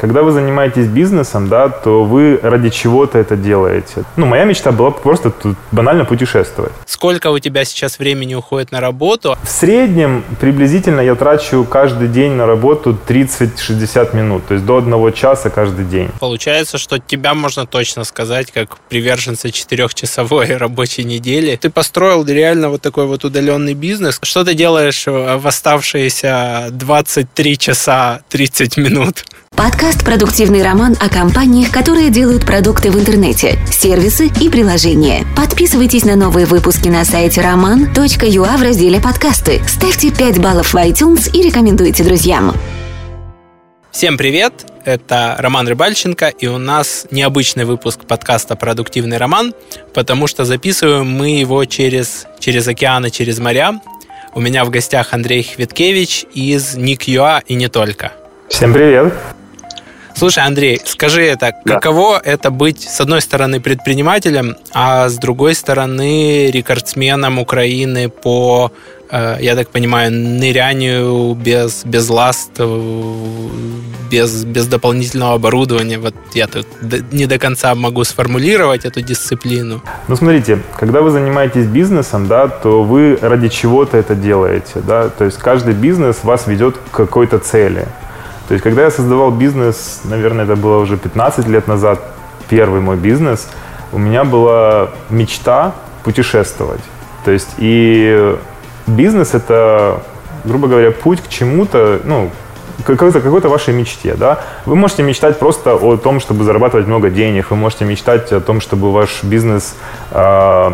Когда вы занимаетесь бизнесом, да, то вы ради чего-то это делаете. Ну, моя мечта была просто тут банально путешествовать. Сколько у тебя сейчас времени уходит на работу? В среднем приблизительно я трачу каждый день на работу 30-60 минут, то есть до одного часа каждый день. Получается, что тебя можно точно сказать, как приверженца четырехчасовой рабочей недели. Ты построил реально вот такой вот удаленный бизнес. Что ты делаешь в оставшиеся 23 часа 30 минут? Подкаст «Продуктивный роман» о компаниях, которые делают продукты в интернете, сервисы и приложения. Подписывайтесь на новые выпуски на сайте roman.ua в разделе «Подкасты». Ставьте 5 баллов в iTunes и рекомендуйте друзьям. Всем привет! Это Роман Рыбальченко, и у нас необычный выпуск подкаста «Продуктивный роман», потому что записываем мы его через, через океаны, через моря. У меня в гостях Андрей Хвиткевич из Ник.ua и не только. Всем привет! Слушай, Андрей, скажи это, да. каково это быть, с одной стороны, предпринимателем, а с другой стороны, рекордсменом Украины по, э, я так понимаю, нырянию без, без ласт, э, без, без дополнительного оборудования. Вот я тут не до конца могу сформулировать эту дисциплину. Ну, смотрите, когда вы занимаетесь бизнесом, да, то вы ради чего-то это делаете, да, то есть каждый бизнес вас ведет к какой-то цели. То есть, когда я создавал бизнес, наверное, это было уже 15 лет назад, первый мой бизнес, у меня была мечта путешествовать. То есть, и бизнес это, грубо говоря, путь к чему-то, ну, какой-то какой вашей мечте, да. Вы можете мечтать просто о том, чтобы зарабатывать много денег, вы можете мечтать о том, чтобы ваш бизнес э,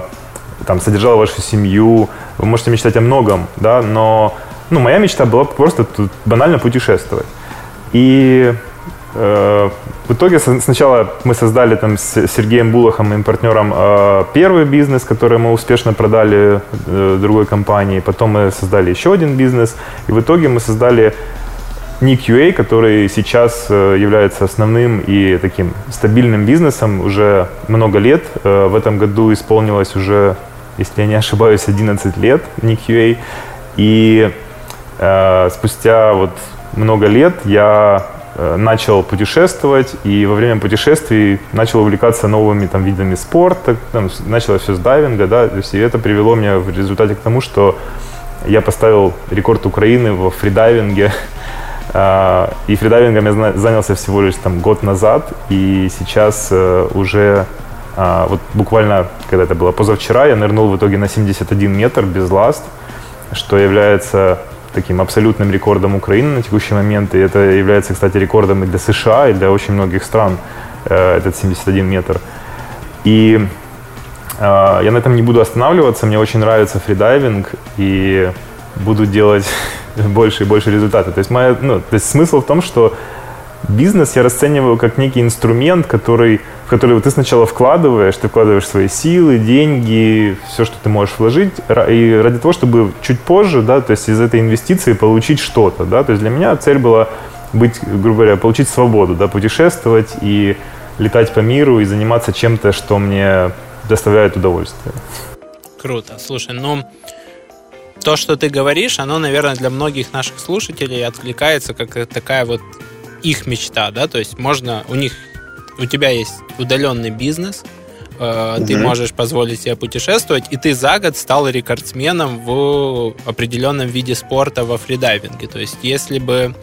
там содержал вашу семью, вы можете мечтать о многом, да, но ну, моя мечта была просто банально путешествовать. И э, в итоге сначала мы создали там с Сергеем Булахом, моим партнером, э, первый бизнес, который мы успешно продали э, другой компании. Потом мы создали еще один бизнес. И в итоге мы создали NIQ.A, который сейчас э, является основным и таким стабильным бизнесом уже много лет. Э, в этом году исполнилось уже, если я не ошибаюсь, 11 лет NIQ.A. И э, спустя вот много лет я э, начал путешествовать, и во время путешествий начал увлекаться новыми там, видами спорта, там, началось все с дайвинга, да, то есть, и это привело меня в результате к тому, что я поставил рекорд Украины во фридайвинге, а, и фридайвингом я занялся всего лишь там год назад, и сейчас э, уже а, вот буквально, когда это было позавчера, я нырнул в итоге на 71 метр без ласт, что является таким абсолютным рекордом Украины на текущий момент. И это является, кстати, рекордом и для США, и для очень многих стран, э, этот 71 метр. И э, я на этом не буду останавливаться. Мне очень нравится фридайвинг, и буду делать больше и больше результата. То есть, моя, ну, то есть смысл в том, что бизнес я расцениваю как некий инструмент, который, в который ты сначала вкладываешь, ты вкладываешь свои силы, деньги, все, что ты можешь вложить, и ради того, чтобы чуть позже, да, то есть из этой инвестиции получить что-то, да, то есть для меня цель была быть, грубо говоря, получить свободу, да, путешествовать и летать по миру и заниматься чем-то, что мне доставляет удовольствие. Круто. Слушай, ну, то, что ты говоришь, оно, наверное, для многих наших слушателей откликается как такая вот их мечта, да, то есть можно, у них, у тебя есть удаленный бизнес, э, ты можешь позволить себе путешествовать, и ты за год стал рекордсменом в определенном виде спорта во фридайвинге. То есть, если бы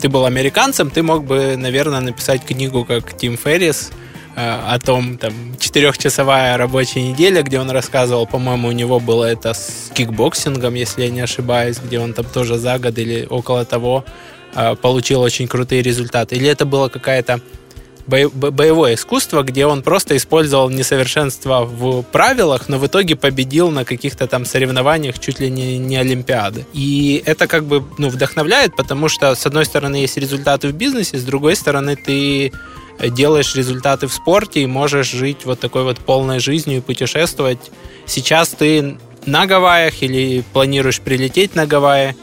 ты был американцем, ты мог бы, наверное, написать книгу, как Тим Феррис, э, о том, там, четырехчасовая рабочая неделя, где он рассказывал, по-моему, у него было это с кикбоксингом, если я не ошибаюсь, где он там тоже за год или около того получил очень крутые результаты? Или это было какая-то боевое искусство, где он просто использовал несовершенство в правилах, но в итоге победил на каких-то там соревнованиях чуть ли не, не Олимпиады. И это как бы ну, вдохновляет, потому что с одной стороны есть результаты в бизнесе, с другой стороны ты делаешь результаты в спорте и можешь жить вот такой вот полной жизнью и путешествовать. Сейчас ты на Гавайях или планируешь прилететь на Гавайи?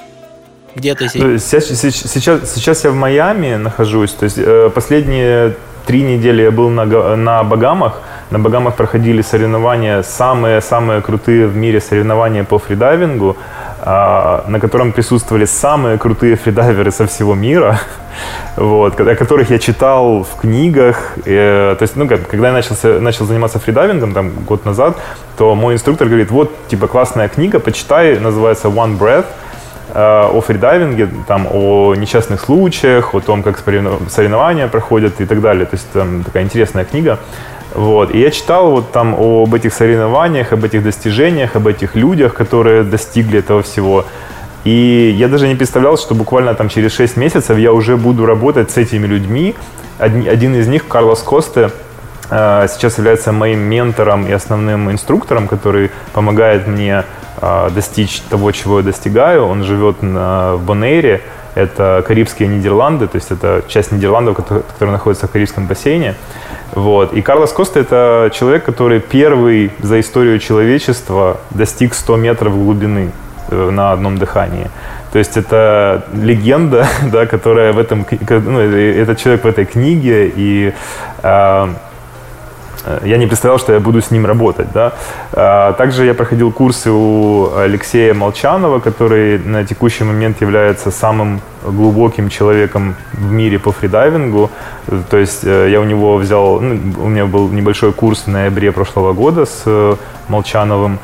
Где ты сейчас? Сейчас, сейчас я в Майами нахожусь. То есть э, последние три недели я был на, на Багамах. На Багамах проходили соревнования, самые-самые крутые в мире соревнования по фридайвингу. а, на котором присутствовали самые крутые фридайверы со всего мира, вот, о которых я читал в книгах. И, то есть, ну, как, когда я начался, начал заниматься фридайвингом там, год назад, то мой инструктор говорит, вот, типа, классная книга, почитай, называется One Breath, э, о фридайвинге, там, о несчастных случаях, о том, как соревнования проходят и так далее. То есть там такая интересная книга. Вот. И я читал вот там об этих соревнованиях, об этих достижениях, об этих людях, которые достигли этого всего. И я даже не представлял, что буквально там через 6 месяцев я уже буду работать с этими людьми. Один, из них, Карлос Косте, э, сейчас является моим ментором и основным инструктором, который помогает мне э, достичь того, чего я достигаю. Он живет на, в Бонэйре, это Карибские Нидерланды, то есть это часть Нидерландов, которая, которая находится в Карибском бассейне. Вот. И Карлос Коста – это человек, который первый за историю человечества достиг 100 метров глубины э, на одном дыхании. То есть это легенда, да, которая в этом, ну, этот человек в этой книге, и э, я не представлял, что я буду с ним работать. Да. А, также я проходил курсы у Алексея Молчанова, который на текущий момент является самым глубоким человеком в мире по фридайвингу. То есть э, я у него взял, ну, у меня был небольшой курс в ноябре прошлого года с Молчановым.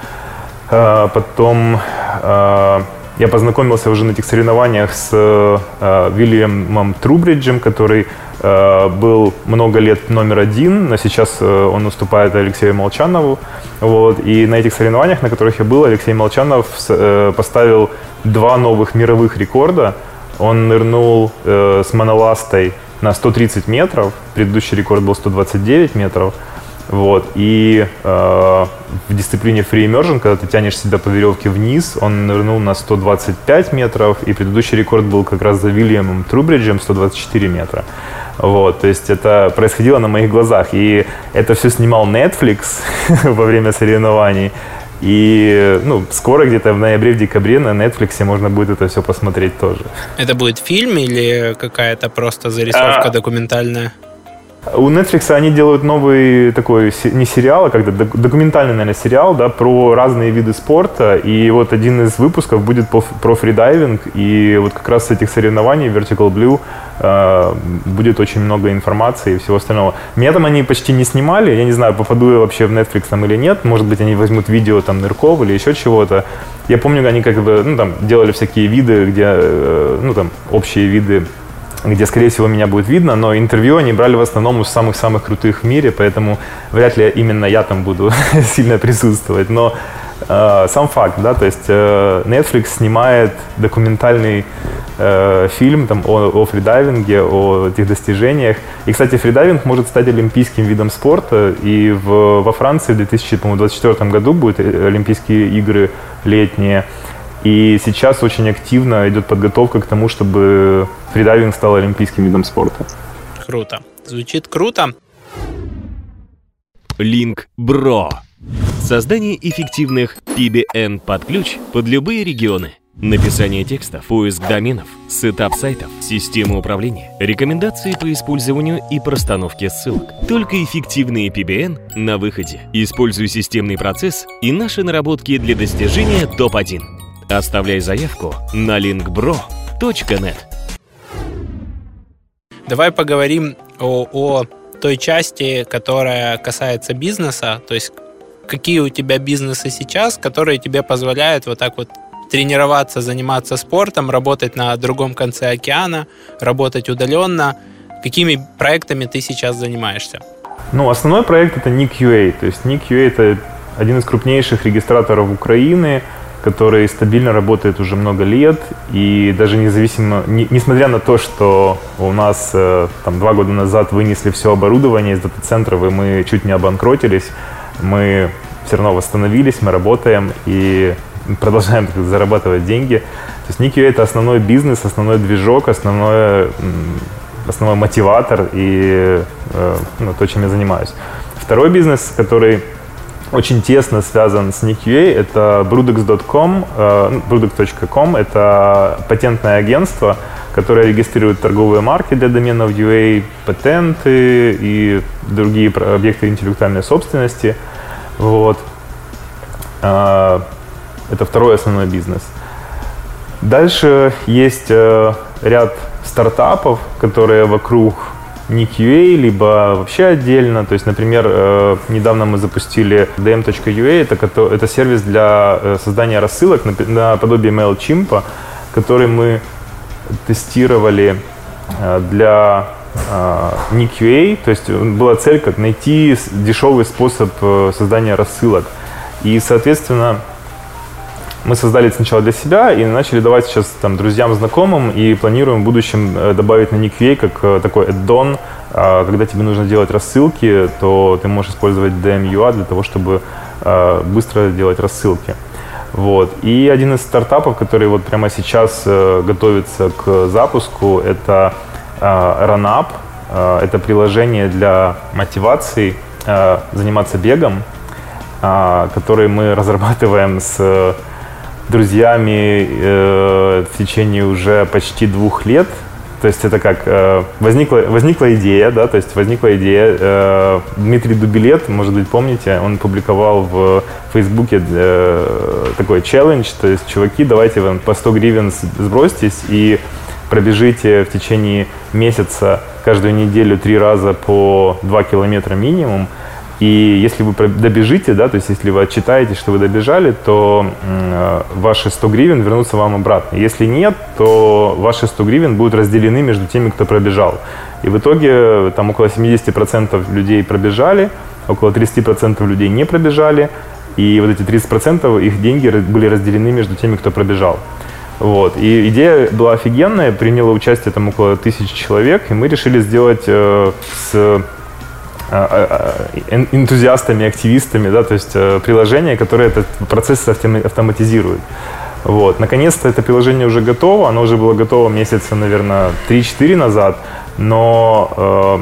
А, потом а, я познакомился уже на этих соревнованиях с э, Вильямом Трубриджем, который э, был много лет номер один, но сейчас э, он уступает Алексею Молчанову. Вот. И на этих соревнованиях, на которых я был, Алексей Молчанов э, поставил два новых мировых рекорда. Он нырнул э, с моноластой на 130 метров, предыдущий рекорд был 129 метров. Вот. И э, в дисциплине free immersion, когда ты тянешь себя по веревке вниз, он нырнул на 125 метров, и предыдущий рекорд был как раз за Вильямом Трубриджем 124 метра. Вот, то есть это происходило на моих глазах. И это все снимал Netflix во время соревнований. И ну, скоро, где-то в ноябре-декабре на Netflix можно будет это все посмотреть тоже. Это будет фильм или какая-то просто зарисовка а, документальная? У Netflix они делают новый такой, не сериал, а как документальный, наверное, сериал, да, про разные виды спорта. И вот один из выпусков будет про фридайвинг. И вот как раз с этих соревнований Vertical Blue э, будет очень много информации и всего остального. Меня там они почти не снимали. Я не знаю, попаду я вообще в Netflix там или нет. Может быть, они возьмут видео там нырков или еще чего-то. Я помню, они как бы, ну, там, делали всякие виды, где, э, ну, там, общие виды где, скорее всего, меня будет видно, но интервью они брали в основном из самых-самых крутых в мире, поэтому вряд ли именно я там буду сильно присутствовать. Но э, сам факт, да, то есть э, Netflix снимает документальный э, фильм там, о, о фридайвинге, о этих достижениях. И, кстати, фридайвинг может стать олимпийским видом спорта, и в, во Франции в 2024 году будут э, Олимпийские игры летние. И сейчас очень активно идет подготовка к тому, чтобы фридайвинг стал олимпийским видом спорта. Круто. Звучит круто. Link Bro. Создание эффективных PBN под ключ под любые регионы. Написание текстов, поиск доменов, setup сайтов, система управления, рекомендации по использованию и простановке ссылок. Только эффективные PBN на выходе. Используй системный процесс и наши наработки для достижения топ-1. Оставляй заявку на linkbro.net. Давай поговорим о, о той части, которая касается бизнеса, то есть какие у тебя бизнесы сейчас, которые тебе позволяют вот так вот тренироваться, заниматься спортом, работать на другом конце океана, работать удаленно. Какими проектами ты сейчас занимаешься? Ну, основной проект это NIC.UA. То есть NIC.UA это один из крупнейших регистраторов Украины – который стабильно работает уже много лет, и даже независимо, не, несмотря на то, что у нас э, там два года назад вынесли все оборудование из дата-центров, и мы чуть не обанкротились, мы все равно восстановились, мы работаем и продолжаем так, зарабатывать деньги. То есть Никио это основной бизнес, основной движок, основной, основной мотиватор и э, ну, то, чем я занимаюсь. Второй бизнес, который очень тесно связан с NICUA. Это brudex.com. Э, brudex.com — это патентное агентство, которое регистрирует торговые марки для доменов UA, патенты и другие объекты интеллектуальной собственности. Вот. Э, это второй основной бизнес. Дальше есть э, ряд стартапов, которые вокруг не QA, либо вообще отдельно. То есть, например, э, недавно мы запустили dm.ua, это, это сервис для э, создания рассылок наподобие MailChimp, который мы тестировали э, для не QA, то есть была цель как найти дешевый способ создания рассылок. И, соответственно, мы создали это сначала для себя и начали давать сейчас там друзьям, знакомым и планируем в будущем э, добавить на NickUA как э, такой add-on. А, когда тебе нужно делать рассылки, то ты можешь использовать DMUA для того, чтобы э, быстро делать рассылки. Вот. И один из стартапов, который вот прямо сейчас готовится к запуску, это RunUp. Это приложение для мотивации заниматься бегом, который мы разрабатываем с друзьями э, в течение уже почти двух лет. То есть это как э, возникла, возникла идея, да, то есть возникла идея. Э, Дмитрий Дубилет, может быть, помните, он публиковал в Фейсбуке э, такой челлендж, то есть, чуваки, давайте вам по 100 гривен сбросьтесь и пробежите в течение месяца каждую неделю три раза по 2 километра минимум. И если вы добежите, да, то есть если вы отчитаете, что вы добежали, то э, ваши 100 гривен вернутся вам обратно. Если нет, то ваши 100 гривен будут разделены между теми, кто пробежал. И в итоге там около 70% людей пробежали, около 30% людей не пробежали, и вот эти 30% их деньги были разделены между теми, кто пробежал. Вот. И идея была офигенная, приняло участие там около тысячи человек, и мы решили сделать э, с энтузиастами, активистами, да, то есть э, приложение, которое этот процесс автоматизирует. Вот. Наконец-то это приложение уже готово, оно уже было готово месяца, наверное, 3-4 назад, но э,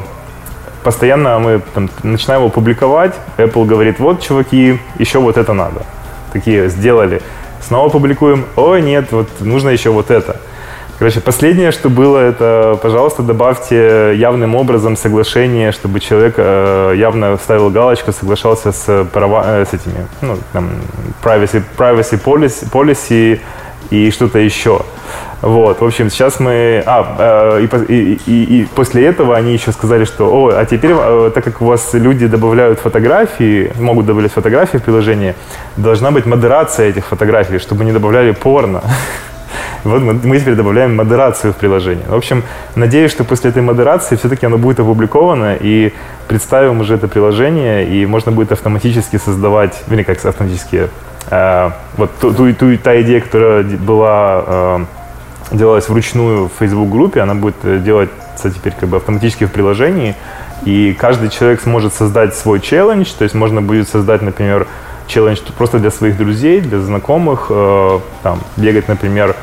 постоянно мы там, начинаем его публиковать, Apple говорит, вот, чуваки, еще вот это надо. Такие сделали. Снова публикуем, ой, нет, вот нужно еще вот это. Короче, последнее, что было, это, пожалуйста, добавьте явным образом соглашение, чтобы человек э, явно ставил галочку, соглашался с, права, э, с этими, ну, там, privacy, privacy policy, policy и что-то еще. Вот, в общем, сейчас мы... А, э, и, и, и, и после этого они еще сказали, что, о, а теперь, так как у вас люди добавляют фотографии, могут добавлять фотографии в приложение, должна быть модерация этих фотографий, чтобы не добавляли порно. Вот мы, теперь добавляем модерацию в приложение. В общем, надеюсь, что после этой модерации все-таки оно будет опубликовано, и представим уже это приложение, и можно будет автоматически создавать, или как автоматически, э, вот ту, ту, ту, та идея, которая была, э, делалась вручную в Facebook-группе, она будет э, делаться теперь как бы автоматически в приложении, и каждый человек сможет создать свой челлендж, то есть можно будет создать, например, челлендж просто для своих друзей, для знакомых, э, там, бегать, например,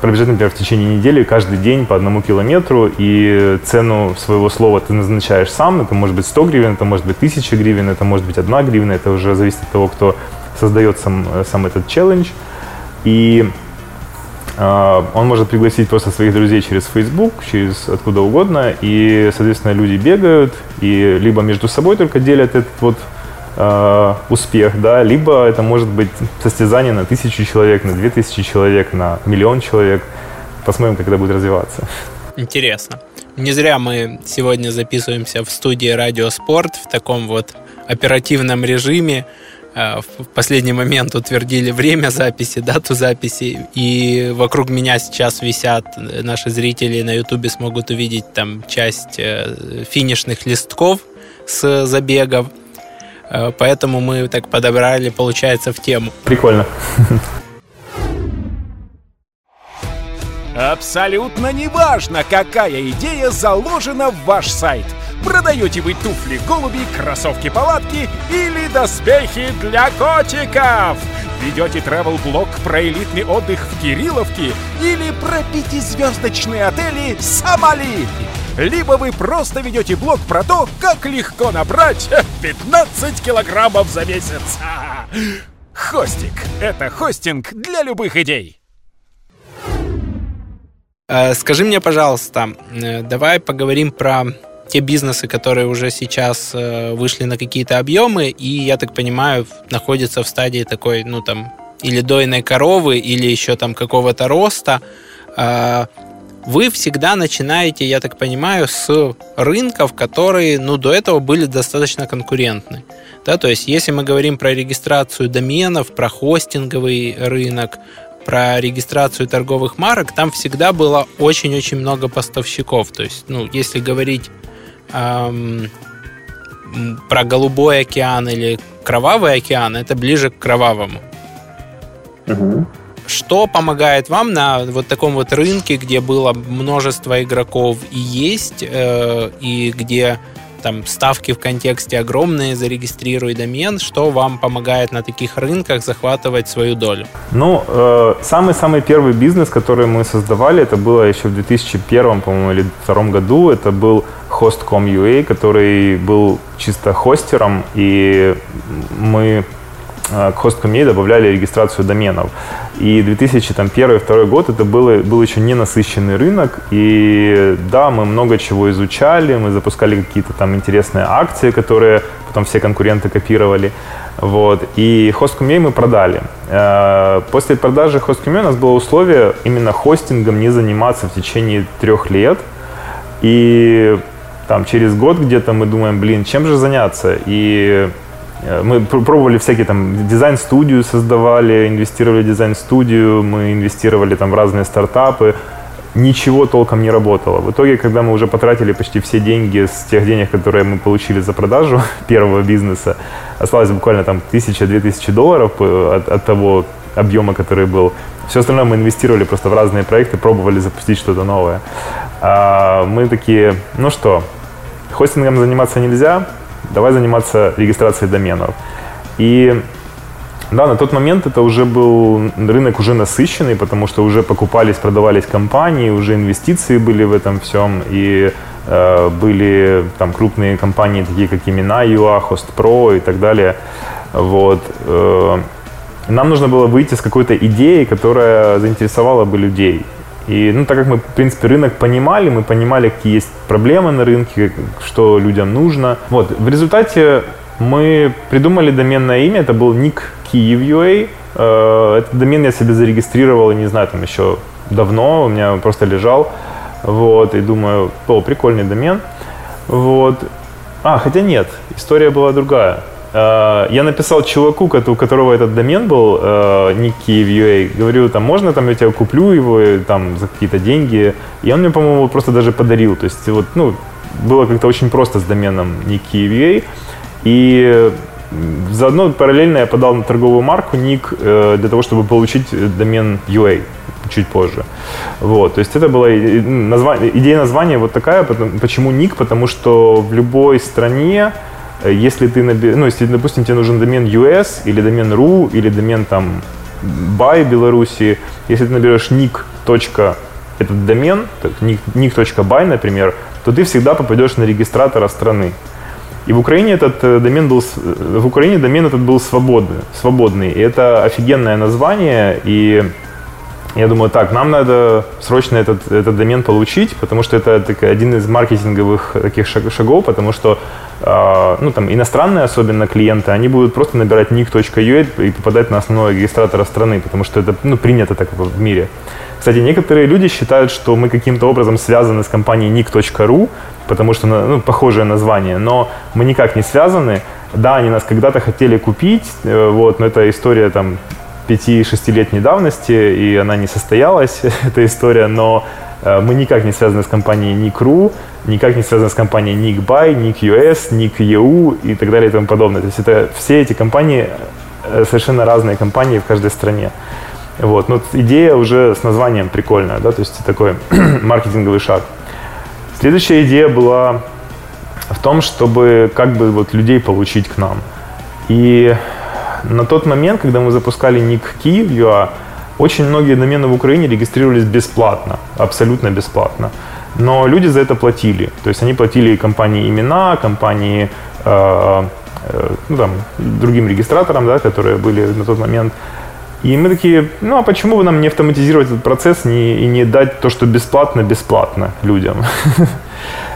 пробежать, например, в течение недели каждый день по одному километру, и цену своего слова ты назначаешь сам, это может быть 100 гривен, это может быть 1000 гривен, это может быть 1 гривна, это уже зависит от того, кто создает сам, сам этот челлендж. И э, он может пригласить просто своих друзей через Facebook, через откуда угодно, и, соответственно, люди бегают, и либо между собой только делят этот вот э, успех, да, либо это может быть состязание на тысячу человек, на две тысячи человек, на миллион человек. Посмотрим, это будет развиваться. Интересно. Не зря мы сегодня записываемся в студии Радио Спорт в таком вот оперативном режиме. Э, в последний момент утвердили время записи, дату записи, и вокруг меня сейчас висят наши зрители на Ютубе смогут увидеть там часть э, финишных листков с забегов. Э, поэтому мы так подобрали, получается, в тему. Прикольно. Абсолютно неважно, какая идея заложена в ваш сайт. Продаете вы туфли, голуби, кроссовки-палатки или доспехи для котиков? Ведете travel-блог про элитный отдых в Кирилловке или про пятизвездочные отели Сомали? Либо вы просто ведете блог про то, как легко набрать 15 килограммов за месяц. Хостик — это хостинг для любых идей. Э, скажи мне, пожалуйста, э, давай поговорим про те бизнесы, которые уже сейчас э, вышли на какие-то объемы и, я так понимаю, находятся в стадии такой, ну там, или дойной коровы, или еще там какого-то роста, вы всегда начинаете, я так понимаю, с рынков, которые, ну, до этого были достаточно конкурентны. Да, то есть, если мы говорим про регистрацию доменов, про хостинговый рынок, про регистрацию торговых марок, там всегда было очень-очень много поставщиков. То есть, ну, если говорить эм, про голубой океан или кровавый океан, это ближе к кровавому. Угу. Что помогает вам на вот таком вот рынке, где было множество игроков и есть, э, и где там ставки в контексте огромные, зарегистрируй домен, что вам помогает на таких рынках захватывать свою долю? Ну, э, самый-самый первый бизнес, который мы создавали, это было еще в 2001, по-моему, или 2002 году, это был Host.com.ua, который был чисто хостером, и мы Э, к Host.com добавляли регистрацию доменов. И 2001-2002 год это было, был еще не насыщенный рынок. И да, мы много чего изучали, мы запускали какие-то там интересные акции, которые потом все конкуренты копировали. Вот. И Host.com мы продали. Э, после продажи Host.com у нас было условие именно хостингом не заниматься в течение трех лет. И там через год где-то мы думаем, блин, чем же заняться? И Э, мы пробовали всякие там дизайн-студию создавали, инвестировали в дизайн-студию, мы инвестировали там в разные стартапы. Ничего толком не работало. В итоге, когда мы уже потратили почти все деньги с тех денег, которые мы получили за продажу первого бизнеса, осталось буквально там тысяча-две тысячи долларов э, от, от того объема, который был. Все остальное мы инвестировали просто в разные проекты, пробовали запустить что-то новое. А мы такие, ну что, хостингом заниматься нельзя, давай заниматься регистрацией доменов. И да, на тот момент это уже был рынок уже насыщенный, потому что уже покупались, продавались компании, уже инвестиции были в этом всем, и э, были там крупные компании, такие как Имена, UA, HostPro и так далее. Вот. Э, нам нужно было выйти с какой-то идеей, которая заинтересовала бы людей. И, ну, так как мы, в принципе, рынок понимали, мы понимали, какие есть проблемы на рынке, что людям нужно. Вот, в результате мы придумали доменное имя, это был ник Kyiv.ua. Э, этот домен я себе зарегистрировал, не знаю, там еще давно, у меня просто лежал. Вот, и думаю, о, прикольный домен. Вот. А, хотя нет, история была другая. Э, я написал чуваку, у которого этот домен был, э, ник Kyiv.ua, говорю, там, можно там я тебя куплю его там за какие-то деньги. И он мне, по-моему, просто даже подарил. То есть вот, ну, было как-то очень просто с доменом ник Kyiv.ua. И заодно параллельно я подал на торговую марку ник э, для того, чтобы получить домен UA чуть позже. Вот, то есть это была название, идея названия вот такая, почему ник, потому что в любой стране если ты, наби... ну, если, допустим, тебе нужен домен US или домен .ru или домен там by Беларуси, если ты наберешь nick. этот домен, nick.by, например, то ты всегда попадешь на регистратора страны. И в Украине этот э, домен был, э, в Украине домен этот был свободный, свободный. И это офигенное название, и я думаю, так, нам надо срочно этот, этот домен получить, потому что это так, один из маркетинговых таких шагов, потому что э, ну, там, иностранные особенно клиенты, они будут просто набирать nick.ua и попадать на основного регистратора страны, потому что это ну, принято так в мире. Кстати, некоторые люди считают, что мы каким-то образом связаны с компанией nick.ru, потому что ну, похожее название, но мы никак не связаны. Да, они нас когда-то хотели купить, э, вот, но это история там 5-6-летней давности, и она не состоялась, эта история, но э, мы никак не связаны с компанией Nick.ru, никак не связаны с компанией NickBuy, NickUS, NickEU и так далее и тому подобное. То есть это все эти компании э, совершенно разные компании в каждой стране. Вот. Но идея уже с названием прикольная, да, то есть такой маркетинговый шаг. Следующая идея была в том, чтобы как бы вот людей получить к нам. И на тот момент, когда мы запускали ник Киев.ua, очень многие домены в Украине регистрировались бесплатно, абсолютно бесплатно. Но люди за это платили. То есть они платили компании имена, компании, э, э, ну, там, другим регистраторам, да, которые были на тот момент. И мы такие, ну а почему бы нам не автоматизировать этот процесс не, и не дать то, что бесплатно, бесплатно людям?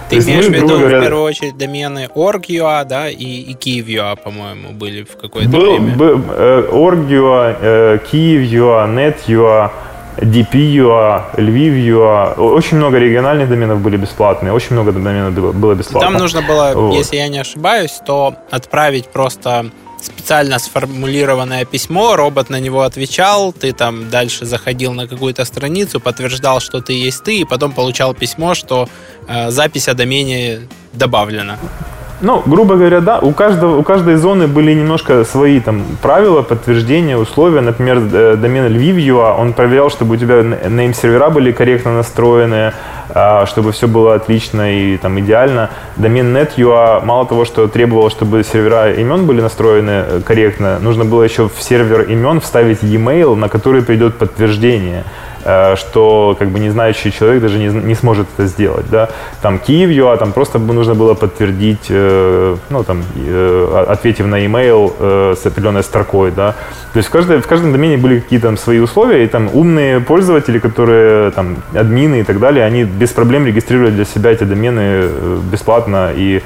Ты имеешь в виду, говоря... в первую очередь, домены org.ua, да, и, и Kyiv.ua, по-моему, были в какое-то был, время? Был, э, org.ua, э, Kyiv.ua, Net.ua, DP.ua, Lviv.ua. Очень много региональных доменов были бесплатные, очень много доменов было бесплатно. Там нужно было, вот. если я не ошибаюсь, то отправить просто специально сформулированное письмо, робот на него отвечал, ты там дальше заходил на какую-то страницу, подтверждал, что ты есть ты, и потом получал письмо, что э, запись о домене добавлена. Ну, грубо говоря, да, у, каждого, у каждой зоны были немножко свои там правила, подтверждения, условия. Например, э, домен Lviv.ua, он проверял, чтобы у тебя name-сервера были корректно настроены, а, чтобы все было отлично и там идеально. Домен net.ua мало того, что требовал, чтобы сервера имен были настроены э, корректно, нужно было еще в сервер имен вставить e-mail, на который придет подтверждение. Э, что как бы не знающий человек даже не, не сможет это сделать, да. Там Киев, а там просто нужно было подтвердить, э, ну там, э, ответив на email с определенной строкой, да. То есть в, каждой, в каждом домене были какие-то там свои условия, и там умные пользователи, которые там админы и так далее, они без проблем регистрировали для себя эти домены бесплатно и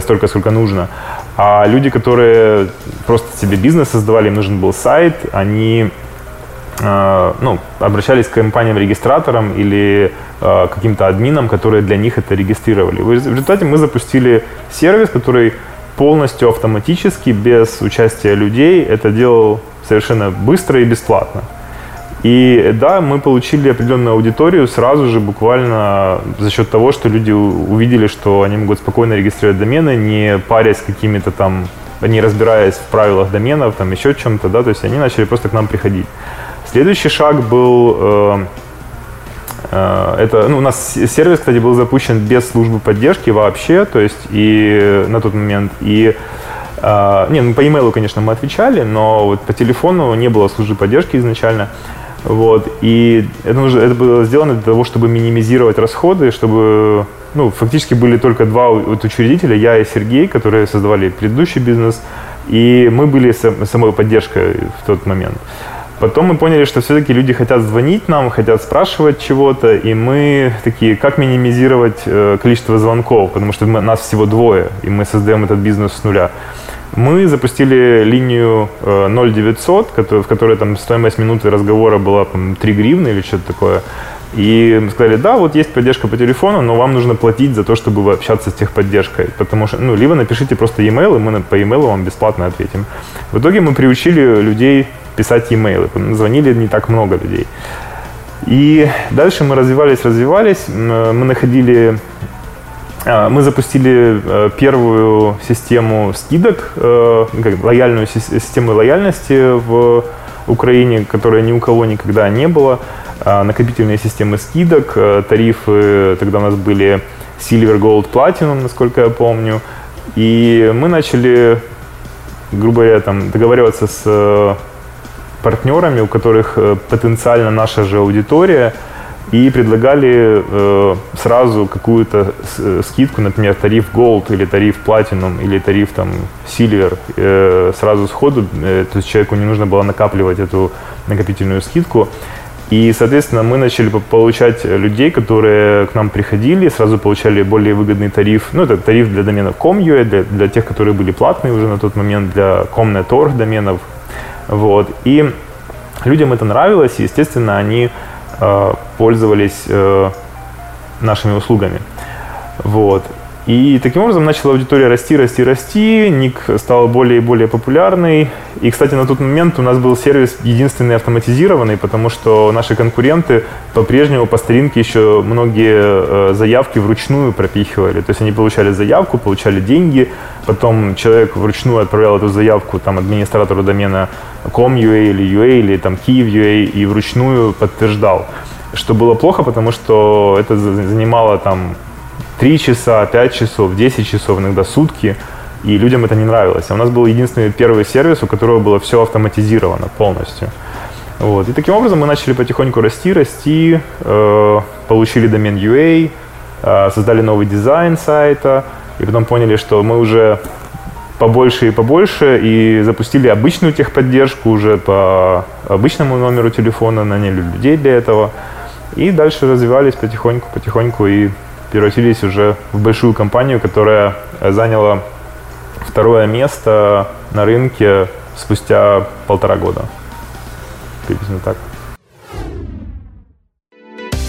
столько, сколько нужно. А люди, которые просто себе бизнес создавали, им нужен был сайт, они ну, обращались к компаниям-регистраторам или э, каким-то админам, которые для них это регистрировали. В результате мы запустили сервис, который полностью автоматически, без участия людей, это делал совершенно быстро и бесплатно. И да, мы получили определенную аудиторию сразу же, буквально за счет того, что люди увидели, что они могут спокойно регистрировать домены, не парясь какими-то там, не разбираясь в правилах доменов, там еще чем-то, да, то есть они начали просто к нам приходить. Следующий шаг был э, э, это, ну, у нас сервис, кстати, был запущен без службы поддержки вообще, то есть и на тот момент, и э, не, ну, по e-mail, конечно, мы отвечали, но вот по телефону не было службы поддержки изначально. Вот, и это, уже, это было сделано для того, чтобы минимизировать расходы, чтобы, ну, фактически были только два вот учредителя, я и Сергей, которые создавали предыдущий бизнес, и мы были самой поддержкой в тот момент. Потом мы поняли, что все-таки люди хотят звонить нам, хотят спрашивать чего-то, и мы такие, как минимизировать э, количество звонков, потому что мы, нас всего двое, и мы создаем этот бизнес с нуля. Мы запустили линию э, 0900, в которой там стоимость минуты разговора была там, 3 гривны или что-то такое. И мы сказали, да, вот есть поддержка по телефону, но вам нужно платить за то, чтобы общаться с техподдержкой. Потому что, ну, либо напишите просто e-mail, и мы по e-mail вам бесплатно ответим. В итоге мы приучили людей писать e-mail. Звонили не так много людей. И дальше мы развивались, развивались. Мы находили а, мы запустили э, первую систему скидок, э, как, лояльную систему лояльности в Украине, которая ни у кого никогда не было. А, накопительные системы скидок, э, тарифы тогда у нас были Silver, Gold, Platinum, насколько я помню. И мы начали, грубо говоря, там, договариваться с партнерами, у которых э, потенциально наша же аудитория, и предлагали э, сразу какую-то э, скидку, например, тариф Gold или тариф Platinum или тариф там Silver э, сразу сходу, э, то есть человеку не нужно было накапливать эту накопительную скидку. И, соответственно, мы начали получать людей, которые к нам приходили, сразу получали более выгодный тариф. Ну, это тариф для доменов com.ua, для, для тех, которые были платные уже на тот момент, для com.net.org доменов, вот. И людям это нравилось, и, естественно, они э, пользовались э, нашими услугами. Вот. И таким образом начала аудитория расти, расти, расти. Ник стал более и более популярный. И, кстати, на тот момент у нас был сервис единственный автоматизированный, потому что наши конкуренты по-прежнему по старинке еще многие э, заявки вручную пропихивали. То есть они получали заявку, получали деньги, потом человек вручную отправлял эту заявку там, администратору домена com.ua или UA или там Kyiv.ua и вручную подтверждал. Что было плохо, потому что это занимало там 3 часа, 5 часов, 10 часов, иногда сутки, и людям это не нравилось. А у нас был единственный первый сервис, у которого было все автоматизировано полностью. Вот. И таким образом мы начали потихоньку расти, расти, э, получили домен UA, э, создали новый дизайн сайта, и потом поняли, что мы уже побольше и побольше, и запустили обычную техподдержку уже по обычному номеру телефона, наняли людей для этого, и дальше развивались потихоньку, потихоньку, и превратились уже в большую компанию, которая заняла второе место на рынке спустя полтора года. Приблизительно так.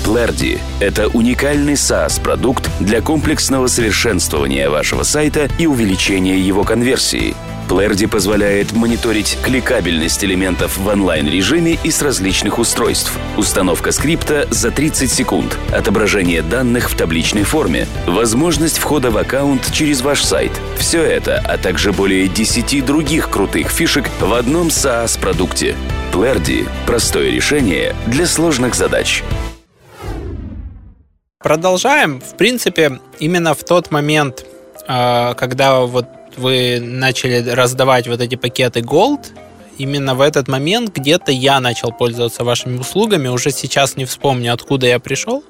Clardy – это уникальный SaaS-продукт для комплексного совершенствования вашего сайта и увеличения его конверсии. Clardy позволяет мониторить кликабельность элементов в онлайн-режиме и с различных устройств, установка скрипта за 30 секунд, отображение данных в табличной форме, возможность входа в аккаунт через ваш сайт. Все это, а также более 10 других крутых фишек в одном SaaS-продукте. Clardy – простое решение для сложных задач. Продолжаем. В принципе, именно в тот момент, а, когда вот вы начали раздавать вот эти пакеты Gold, именно в этот момент где-то я начал пользоваться вашими услугами. Уже сейчас не вспомню, откуда я пришел.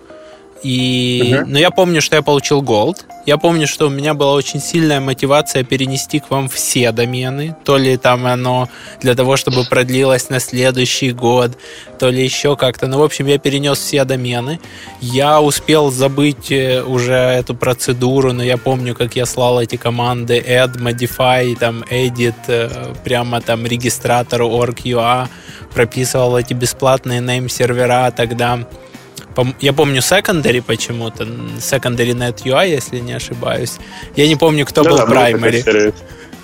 И, uh-huh. но я помню, что я получил Gold. Я помню, что у меня была очень сильная мотивация перенести к вам все домены. То ли там оно для того, чтобы продлилось на следующий год, то ли еще как-то. Ну, в общем, я перенес все домены. Я успел забыть э, уже эту процедуру, но я помню, как я слал эти команды add, modify, там, edit, э, прямо там регистратору org.ua, прописывал эти бесплатные name-сервера тогда я помню Secondary почему-то, Secondary Net UI, если не ошибаюсь. Я не помню, кто да, был Primary.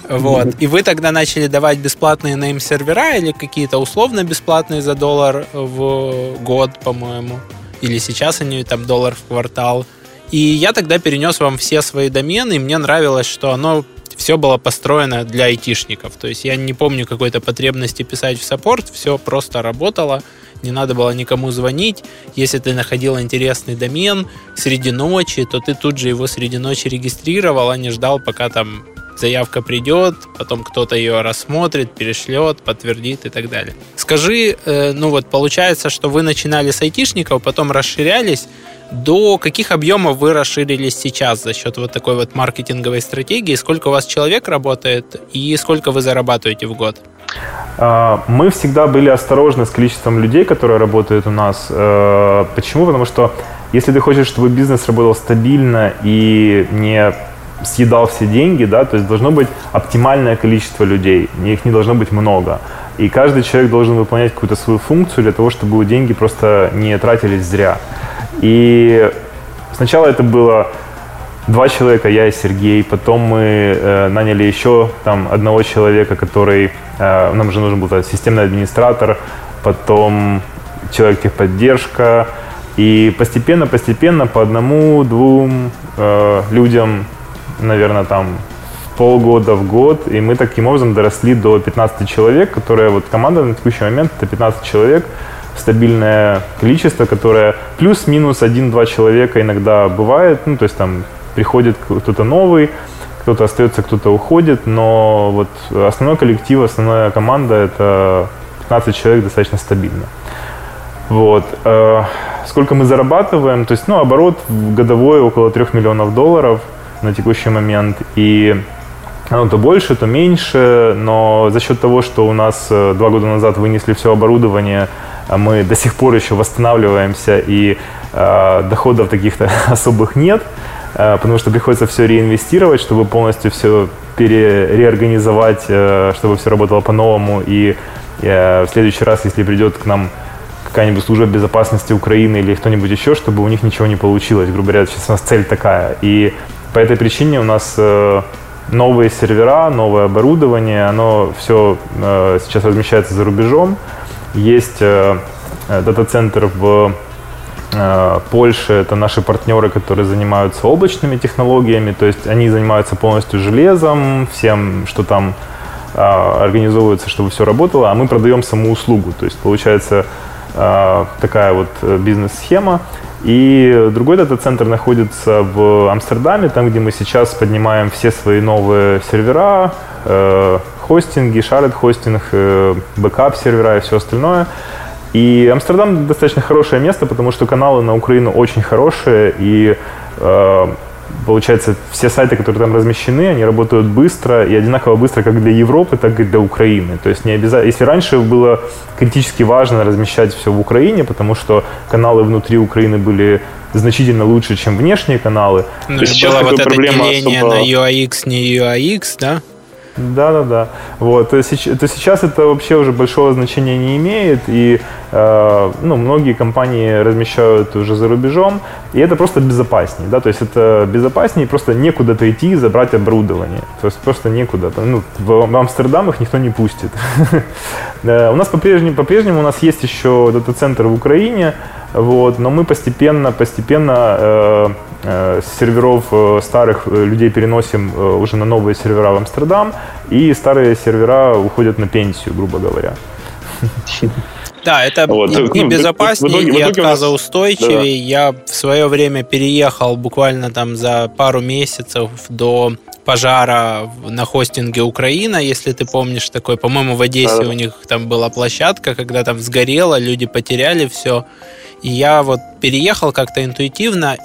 Вот. И вы тогда начали давать бесплатные name-сервера или какие-то условно бесплатные за доллар в год, по-моему. Или сейчас они там доллар в квартал. И я тогда перенес вам все свои домены, и мне нравилось, что оно все было построено для айтишников. То есть я не помню какой-то потребности писать в саппорт, все просто работало не надо было никому звонить. Если ты находил интересный домен среди ночи, то ты тут же его среди ночи регистрировал, а не ждал, пока там заявка придет, потом кто-то ее рассмотрит, перешлет, подтвердит и так далее. Скажи, э, ну вот получается, что вы начинали с айтишников, потом расширялись. До каких объемов вы расширились сейчас за счет вот такой вот маркетинговой стратегии? Сколько у вас человек работает и сколько вы зарабатываете в год? А, мы всегда были осторожны с количеством людей, которые работают у нас. Э, почему? Потому что если ты хочешь, чтобы бизнес работал стабильно и не съедал все деньги, да, то есть должно быть оптимальное количество людей, их не должно быть много. И каждый человек должен выполнять какую-то свою функцию для того, чтобы деньги просто не тратились зря. И сначала это было два человека, я и Сергей. Потом мы э, наняли еще там одного человека, который э, нам же нужен был системный администратор, потом человек техподдержка. И постепенно-постепенно по одному-двум э, людям, наверное, там полгода в год, и мы таким образом доросли до 15 человек, которая вот команда на текущий момент это 15 человек, стабильное количество, которое плюс-минус один-два человека иногда бывает, ну то есть там приходит кто-то новый, кто-то остается, кто-то уходит, но вот основной коллектив, основная команда это 15 человек достаточно стабильно. Вот. Э, сколько мы зарабатываем? То есть, ну, оборот годовой около 3 миллионов долларов на текущий момент. И ну, то больше, то меньше, но за счет того, что у нас э, два года назад вынесли все оборудование, мы до сих пор еще восстанавливаемся и э, доходов таких-то особых нет. Э, потому что приходится все реинвестировать, чтобы полностью все пере, реорганизовать, э, чтобы все работало по-новому. И э, в следующий раз, если придет к нам какая-нибудь служба безопасности Украины или кто-нибудь еще, чтобы у них ничего не получилось. Грубо говоря, сейчас у нас цель такая. И по этой причине у нас новые сервера, новое оборудование, оно все сейчас размещается за рубежом. Есть дата-центр в Польша — это наши партнеры, которые занимаются облачными технологиями, то есть они занимаются полностью железом, всем, что там э, организовывается, чтобы все работало, а мы продаем саму услугу. То есть получается э, такая вот бизнес-схема. И другой дата-центр находится в Амстердаме, там, где мы сейчас поднимаем все свои новые сервера, хостинги, shared хостинг, бэкап сервера и все остальное. И Амстердам достаточно хорошее место, потому что каналы на Украину очень хорошие, и э, получается, все сайты, которые там размещены, они работают быстро и одинаково быстро как для Европы, так и для Украины. То есть не обязательно, если раньше было критически важно размещать все в Украине, потому что каналы внутри Украины были значительно лучше, чем внешние каналы. Ну, и было вот это деление особо... на UAX, не UAX, да? Да, да, да. Вот, то, то сейчас это вообще уже большого значения не имеет, и э, ну, многие компании размещают уже за рубежом, и это просто безопаснее, да, то есть это безопаснее, просто некуда идти и забрать оборудование, то есть просто некуда, ну, в, Амстердам их никто не пустит. У нас по-прежнему у нас есть еще дата-центр в Украине, вот, но мы постепенно, постепенно э, э, серверов э, старых э, людей переносим э, уже на новые сервера в Амстердам, и старые сервера уходят на пенсию, грубо говоря. Да, это вот. и, и ну, безопаснее, итоге, и отказоустойчивее. Да. Я в свое время переехал буквально там за пару месяцев до пожара на хостинге Украина, если ты помнишь такой, по-моему, в Одессе да. у них там была площадка, когда там сгорело, люди потеряли все. И я вот переехал как-то интуитивно,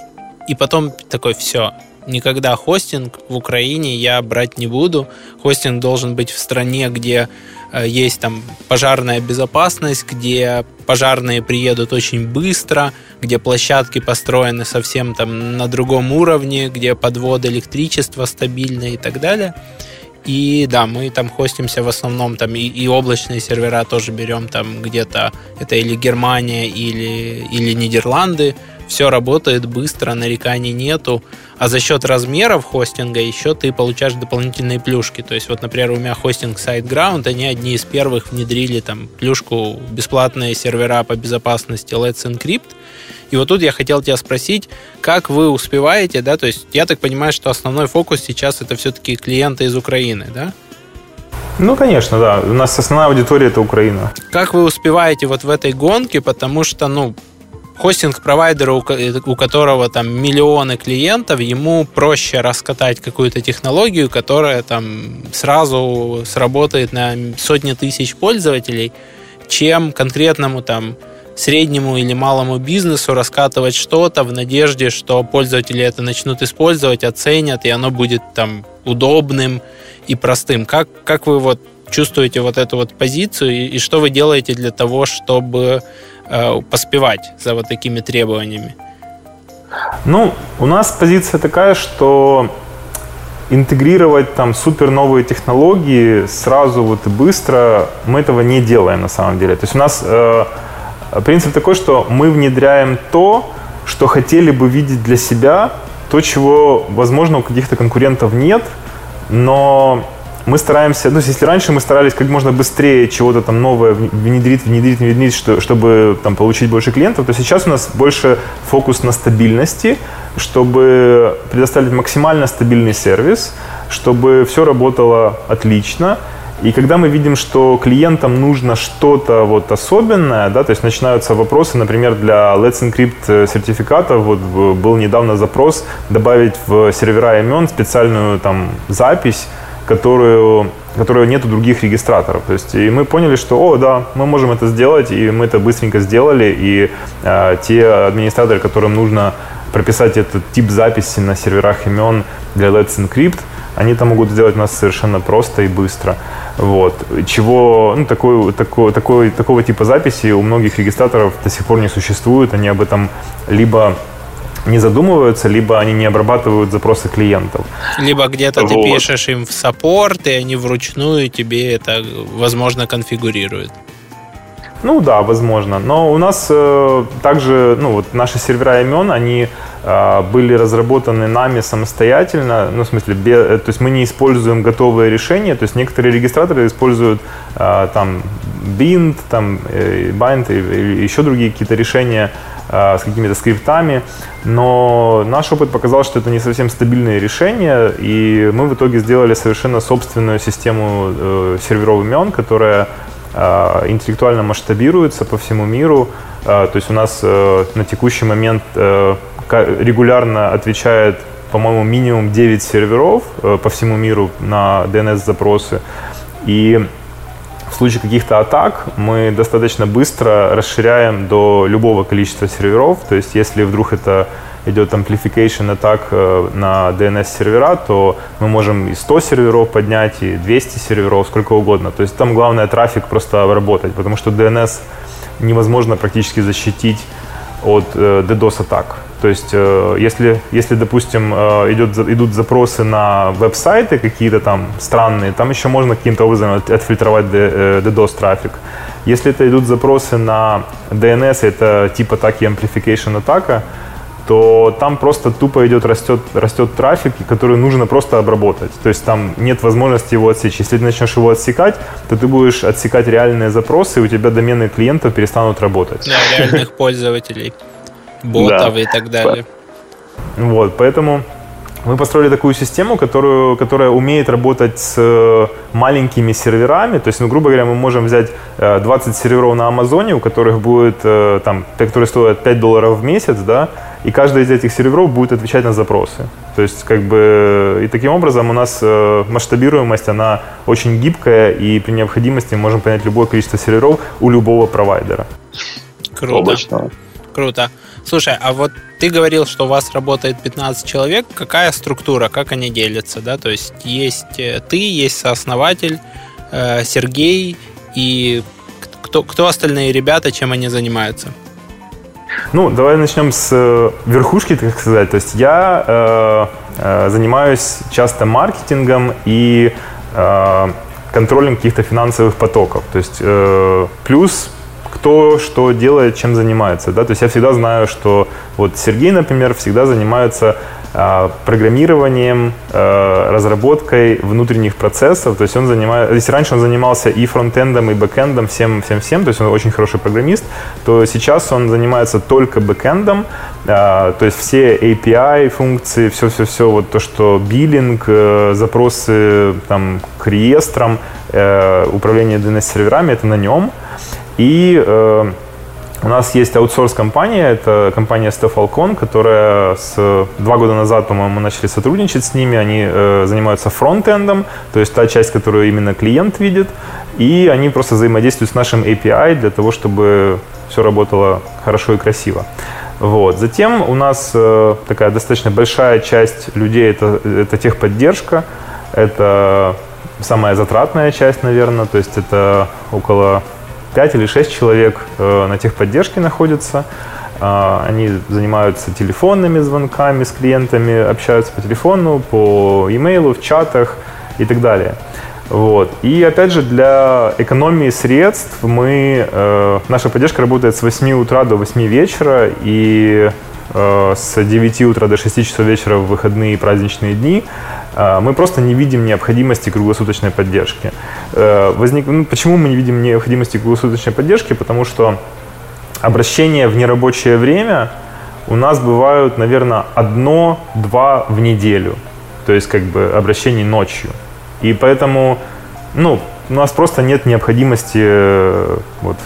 и потом такой, все, никогда хостинг в Украине я брать не буду. Хостинг должен быть в стране, где э, есть там пожарная безопасность, где пожарные приедут очень быстро, где площадки построены совсем там на другом уровне, где подвод электричества стабильный и так далее. И да, мы там хостимся в основном там и, и облачные сервера тоже берем там где-то это или Германия или, или Нидерланды. Все работает быстро, нареканий нету. А за счет размеров хостинга еще ты получаешь дополнительные плюшки. То есть вот, например, у меня хостинг SiteGround, они одни из первых внедрили там плюшку бесплатные сервера по безопасности Let's Encrypt. И вот тут я хотел тебя спросить, как вы успеваете, да, то есть я так понимаю, что основной фокус сейчас это все-таки клиенты из Украины, да? Ну, конечно, да. У нас основная аудитория это Украина. Как вы успеваете вот в этой гонке, потому что, ну, хостинг-провайдер, у которого там миллионы клиентов, ему проще раскатать какую-то технологию, которая там сразу сработает на сотни тысяч пользователей, чем конкретному там среднему или малому бизнесу раскатывать что-то в надежде, что пользователи это начнут использовать, оценят, и оно будет там удобным и простым. Как, как вы вот чувствуете вот эту вот позицию и, и что вы делаете для того, чтобы э, поспевать за вот такими требованиями? Ну, у нас позиция такая, что интегрировать там супер новые технологии сразу вот и быстро мы этого не делаем на самом деле. То есть у нас э, Принцип такой, что мы внедряем то, что хотели бы видеть для себя, то, чего, возможно, у каких-то конкурентов нет, но мы стараемся, ну, если раньше мы старались как можно быстрее чего-то там новое внедрить, внедрить, внедрить, что, чтобы там получить больше клиентов, то сейчас у нас больше фокус на стабильности, чтобы предоставить максимально стабильный сервис, чтобы все работало отлично, и когда мы видим, что клиентам нужно что-то вот особенное, да, то есть начинаются вопросы, например, для Let's Encrypt э, сертификатов, вот был недавно запрос добавить в сервера имен специальную там запись, которую которую нет других регистраторов. То есть, и мы поняли, что, о, да, мы можем это сделать, и мы это быстренько сделали, и э, те администраторы, которым нужно прописать этот тип записи на серверах имен для Let's Encrypt, они это могут сделать у нас совершенно просто и быстро. Вот. Чего, ну, такой, такой, такой, такого типа записи у многих регистраторов до сих пор не существует. Они об этом либо не задумываются, либо они не обрабатывают запросы клиентов. Либо где-то вот. ты пишешь им в саппорт, и они вручную тебе это, возможно, конфигурируют. Ну да, возможно. Но у нас э, также, ну вот наши сервера имен, они э, были разработаны нами самостоятельно, ну в смысле, без, э, то есть мы не используем готовые решения, то есть некоторые регистраторы используют э, там bind, там э, bind и, и еще другие какие-то решения с какими-то скриптами, но наш опыт показал, что это не совсем стабильные решения, и мы в итоге сделали совершенно собственную систему э, серверов имен, которая Э, интеллектуально масштабируется по всему миру. Э, то есть у нас э, на текущий момент регулярно отвечает, по-моему, минимум 9 серверов по всему миру на DNS-запросы. И в случае каких-то атак мы достаточно быстро расширяем до любого количества серверов. То есть если вдруг это идет amplification атак э, на DNS сервера, то мы можем и 100 серверов поднять, и 200 серверов, сколько угодно. То есть там главное трафик просто обработать, потому что DNS невозможно практически защитить от э, DDoS атак. То есть, э, если, если допустим, э, идет, идут запросы на веб-сайты какие-то там странные, там еще можно каким-то образом отфильтровать DDoS трафик. Если это идут запросы на DNS, это типа атаки amplification атака, то там просто тупо идет, растет, растет трафик, который нужно просто обработать. То есть там нет возможности его отсечь. Если ты начнешь его отсекать, то ты будешь отсекать реальные запросы, и у тебя домены клиентов перестанут работать. Да, реальных пользователей, ботов и так далее. Вот, поэтому мы построили такую систему, которую, которая умеет работать с э, маленькими серверами. То есть, ну, грубо говоря, мы можем взять 20 э, серверов на Амазоне, у которых будет, э, там, которые стоят 5 долларов в месяц, да, и каждый из этих серверов будет отвечать на запросы. То есть, как бы, и таким образом у нас масштабируемость, она очень гибкая, и при необходимости мы можем понять любое количество серверов у любого провайдера. Круто. Облачного. Круто. Слушай, а вот ты говорил, что у вас работает 15 человек. Какая структура, как они делятся, да? То есть есть э, ты, есть сооснователь, э, Сергей и кто, кто остальные ребята, чем они занимаются? Ну, давай начнем с э, верхушки, так сказать. То есть я э, занимаюсь часто маркетингом и э, контролем каких-то финансовых потоков. То есть э, плюс кто что делает, чем занимается. Да? То есть я всегда знаю, что вот Сергей, например, всегда занимается а, программированием, а, разработкой внутренних процессов. То есть он занимается, если раньше он занимался и фронтендом, и бэкендом, всем, всем, всем, то есть он очень хороший программист, то сейчас он занимается только бэкендом, а, то есть все API функции, все-все-все, вот то, что биллинг, э, запросы там, к реестрам, э, управление DNS-серверами, это на нем. И э, у нас есть аутсорс-компания, это компания Stefalcon, которая с два года назад, по-моему, мы начали сотрудничать с ними. Они э, занимаются фронтендом, то есть та часть, которую именно клиент видит, и они просто взаимодействуют с нашим API для того, чтобы все работало хорошо и красиво. Вот. Затем у нас э, такая достаточно большая часть людей это, это техподдержка, это самая затратная часть, наверное, то есть это около 5 или 6 человек э, на техподдержке находятся. Э, они занимаются телефонными звонками с клиентами, общаются по телефону, по имейлу, в чатах и так далее. Вот. И опять же, для экономии средств мы, э, наша поддержка работает с 8 утра до 8 вечера и э, с 9 утра до 6 часов вечера в выходные и праздничные дни. А, мы просто не видим необходимости круглосуточной поддержки. Э, возник... Ну, почему мы не видим необходимости круглосуточной поддержки? Потому что обращения в нерабочее время у нас бывают, наверное, одно-два в неделю. То есть как бы обращений ночью. И поэтому ну, у нас просто нет необходимости э, вот,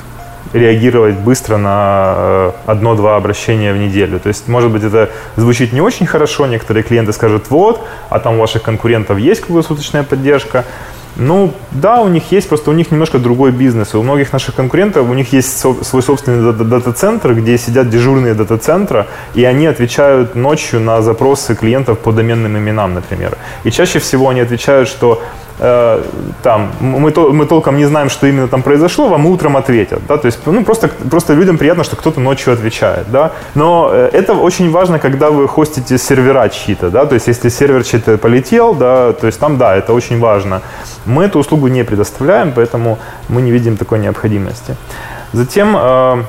реагировать быстро на э, одно-два обращения в неделю. То есть, может быть, это звучит не очень хорошо, некоторые клиенты скажут, вот, а там у ваших конкурентов есть круглосуточная поддержка. Ну, да, у них есть, просто у них немножко другой бизнес. У многих наших конкурентов, у них есть свой собственный дата-центр, где сидят дежурные дата-центра, и они отвечают ночью на запросы клиентов по доменным именам, например. И чаще всего они отвечают, что Э, там, мы, то, мы толком не знаем, что именно там произошло, вам утром ответят. Да? То есть ну, просто, просто людям приятно, что кто-то ночью отвечает. Да? Но э, это очень важно, когда вы хостите сервера чьи-то. Да? То есть если сервер чей-то полетел, да, то есть там, да, это очень важно. Мы эту услугу не предоставляем, поэтому мы не видим такой необходимости. Затем э,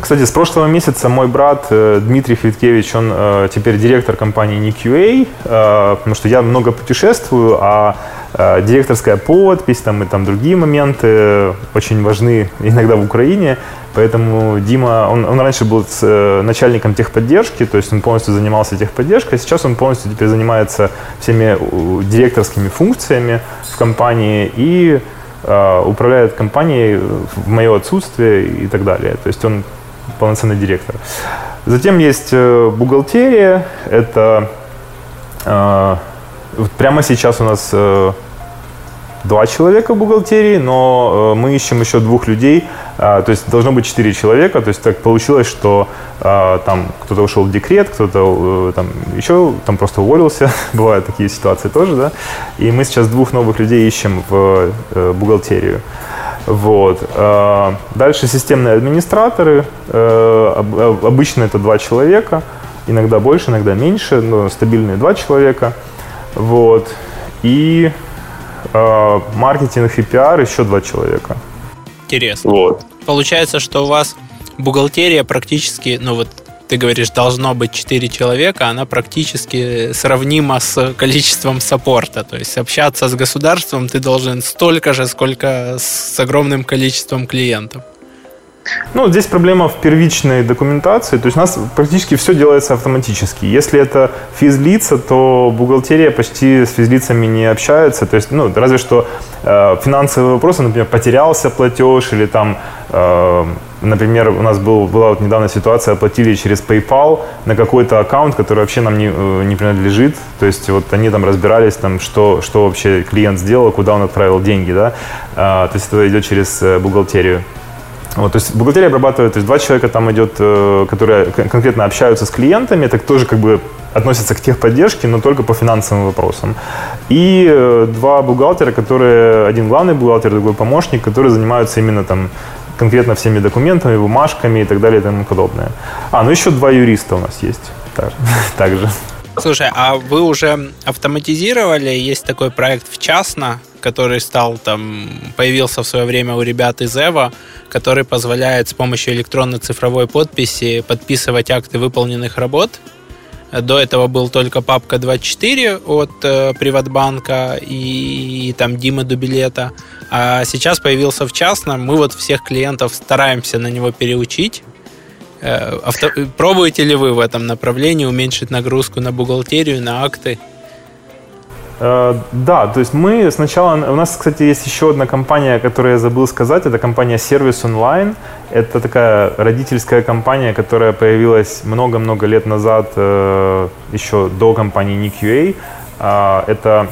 кстати, с прошлого месяца мой брат Дмитрий Хвиткевич, он теперь директор компании NQA, потому что я много путешествую, а Э, директорская подпись там, и там другие моменты очень важны иногда в Украине. Поэтому Дима, он, он раньше был с, э, начальником техподдержки, то есть он полностью занимался техподдержкой, а сейчас он полностью теперь занимается всеми директорскими функциями в компании и э, управляет компанией в мое отсутствие и так далее. То есть он полноценный директор. Затем есть э, бухгалтерия, это э, Прямо сейчас у нас э, два человека в бухгалтерии, но мы ищем еще двух людей, э, то есть должно быть четыре человека, то есть так получилось, что там кто-то ушел в декрет, кто-то там еще там просто уволился, бывают такие ситуации тоже, да, и мы сейчас двух новых людей ищем в бухгалтерию. Вот. Э, дальше системные администраторы, э, обычно это два человека, иногда больше, иногда меньше, но стабильные два человека. Вот. И э, маркетинг и пиар еще два человека. Интересно. Вот. Получается, что у вас бухгалтерия практически, ну вот ты говоришь, должно быть 4 человека, она практически сравнима с количеством саппорта. То есть общаться с государством ты должен столько же, сколько с огромным количеством клиентов. Ну, здесь проблема в первичной документации. То есть у нас практически все делается автоматически. Если это физлица, то бухгалтерия почти с физлицами не общается. То есть, ну, разве что э, финансовые вопросы, например, потерялся платеж или там, э, например, у нас был, была вот недавно ситуация, оплатили через PayPal на какой-то аккаунт, который вообще нам не, э, не принадлежит. То есть вот они там разбирались, там, что, что вообще клиент сделал, куда он отправил деньги, да. Э, то есть это идет через э, бухгалтерию. Вот, то есть бухгалтерия обрабатывает, то есть два человека там идет, э, которые конкретно общаются с клиентами, это тоже как бы относятся к техподдержке, но только по финансовым вопросам. И э, два бухгалтера, которые, один главный бухгалтер, другой помощник, которые занимаются именно там конкретно всеми документами, бумажками и так далее и тому подобное. А, ну еще два юриста у нас есть также. Слушай, а вы уже автоматизировали? Есть такой проект в частно, который стал там, появился в свое время у ребят из Эва, который позволяет с помощью электронно-цифровой подписи подписывать акты выполненных работ. До этого был только папка 24 от э, Приватбанка и, и там Димы Дубилета. А сейчас появился в частном. Мы вот всех клиентов стараемся на него переучить. Э, авто... Пробуете ли вы в этом направлении уменьшить нагрузку на бухгалтерию, на акты? Э, да, то есть мы сначала... У нас, кстати, есть еще одна компания, которую я забыл сказать. Это компания Service Online. Это такая родительская компания, которая появилась много-много лет назад, э, еще до компании NickUA. А, это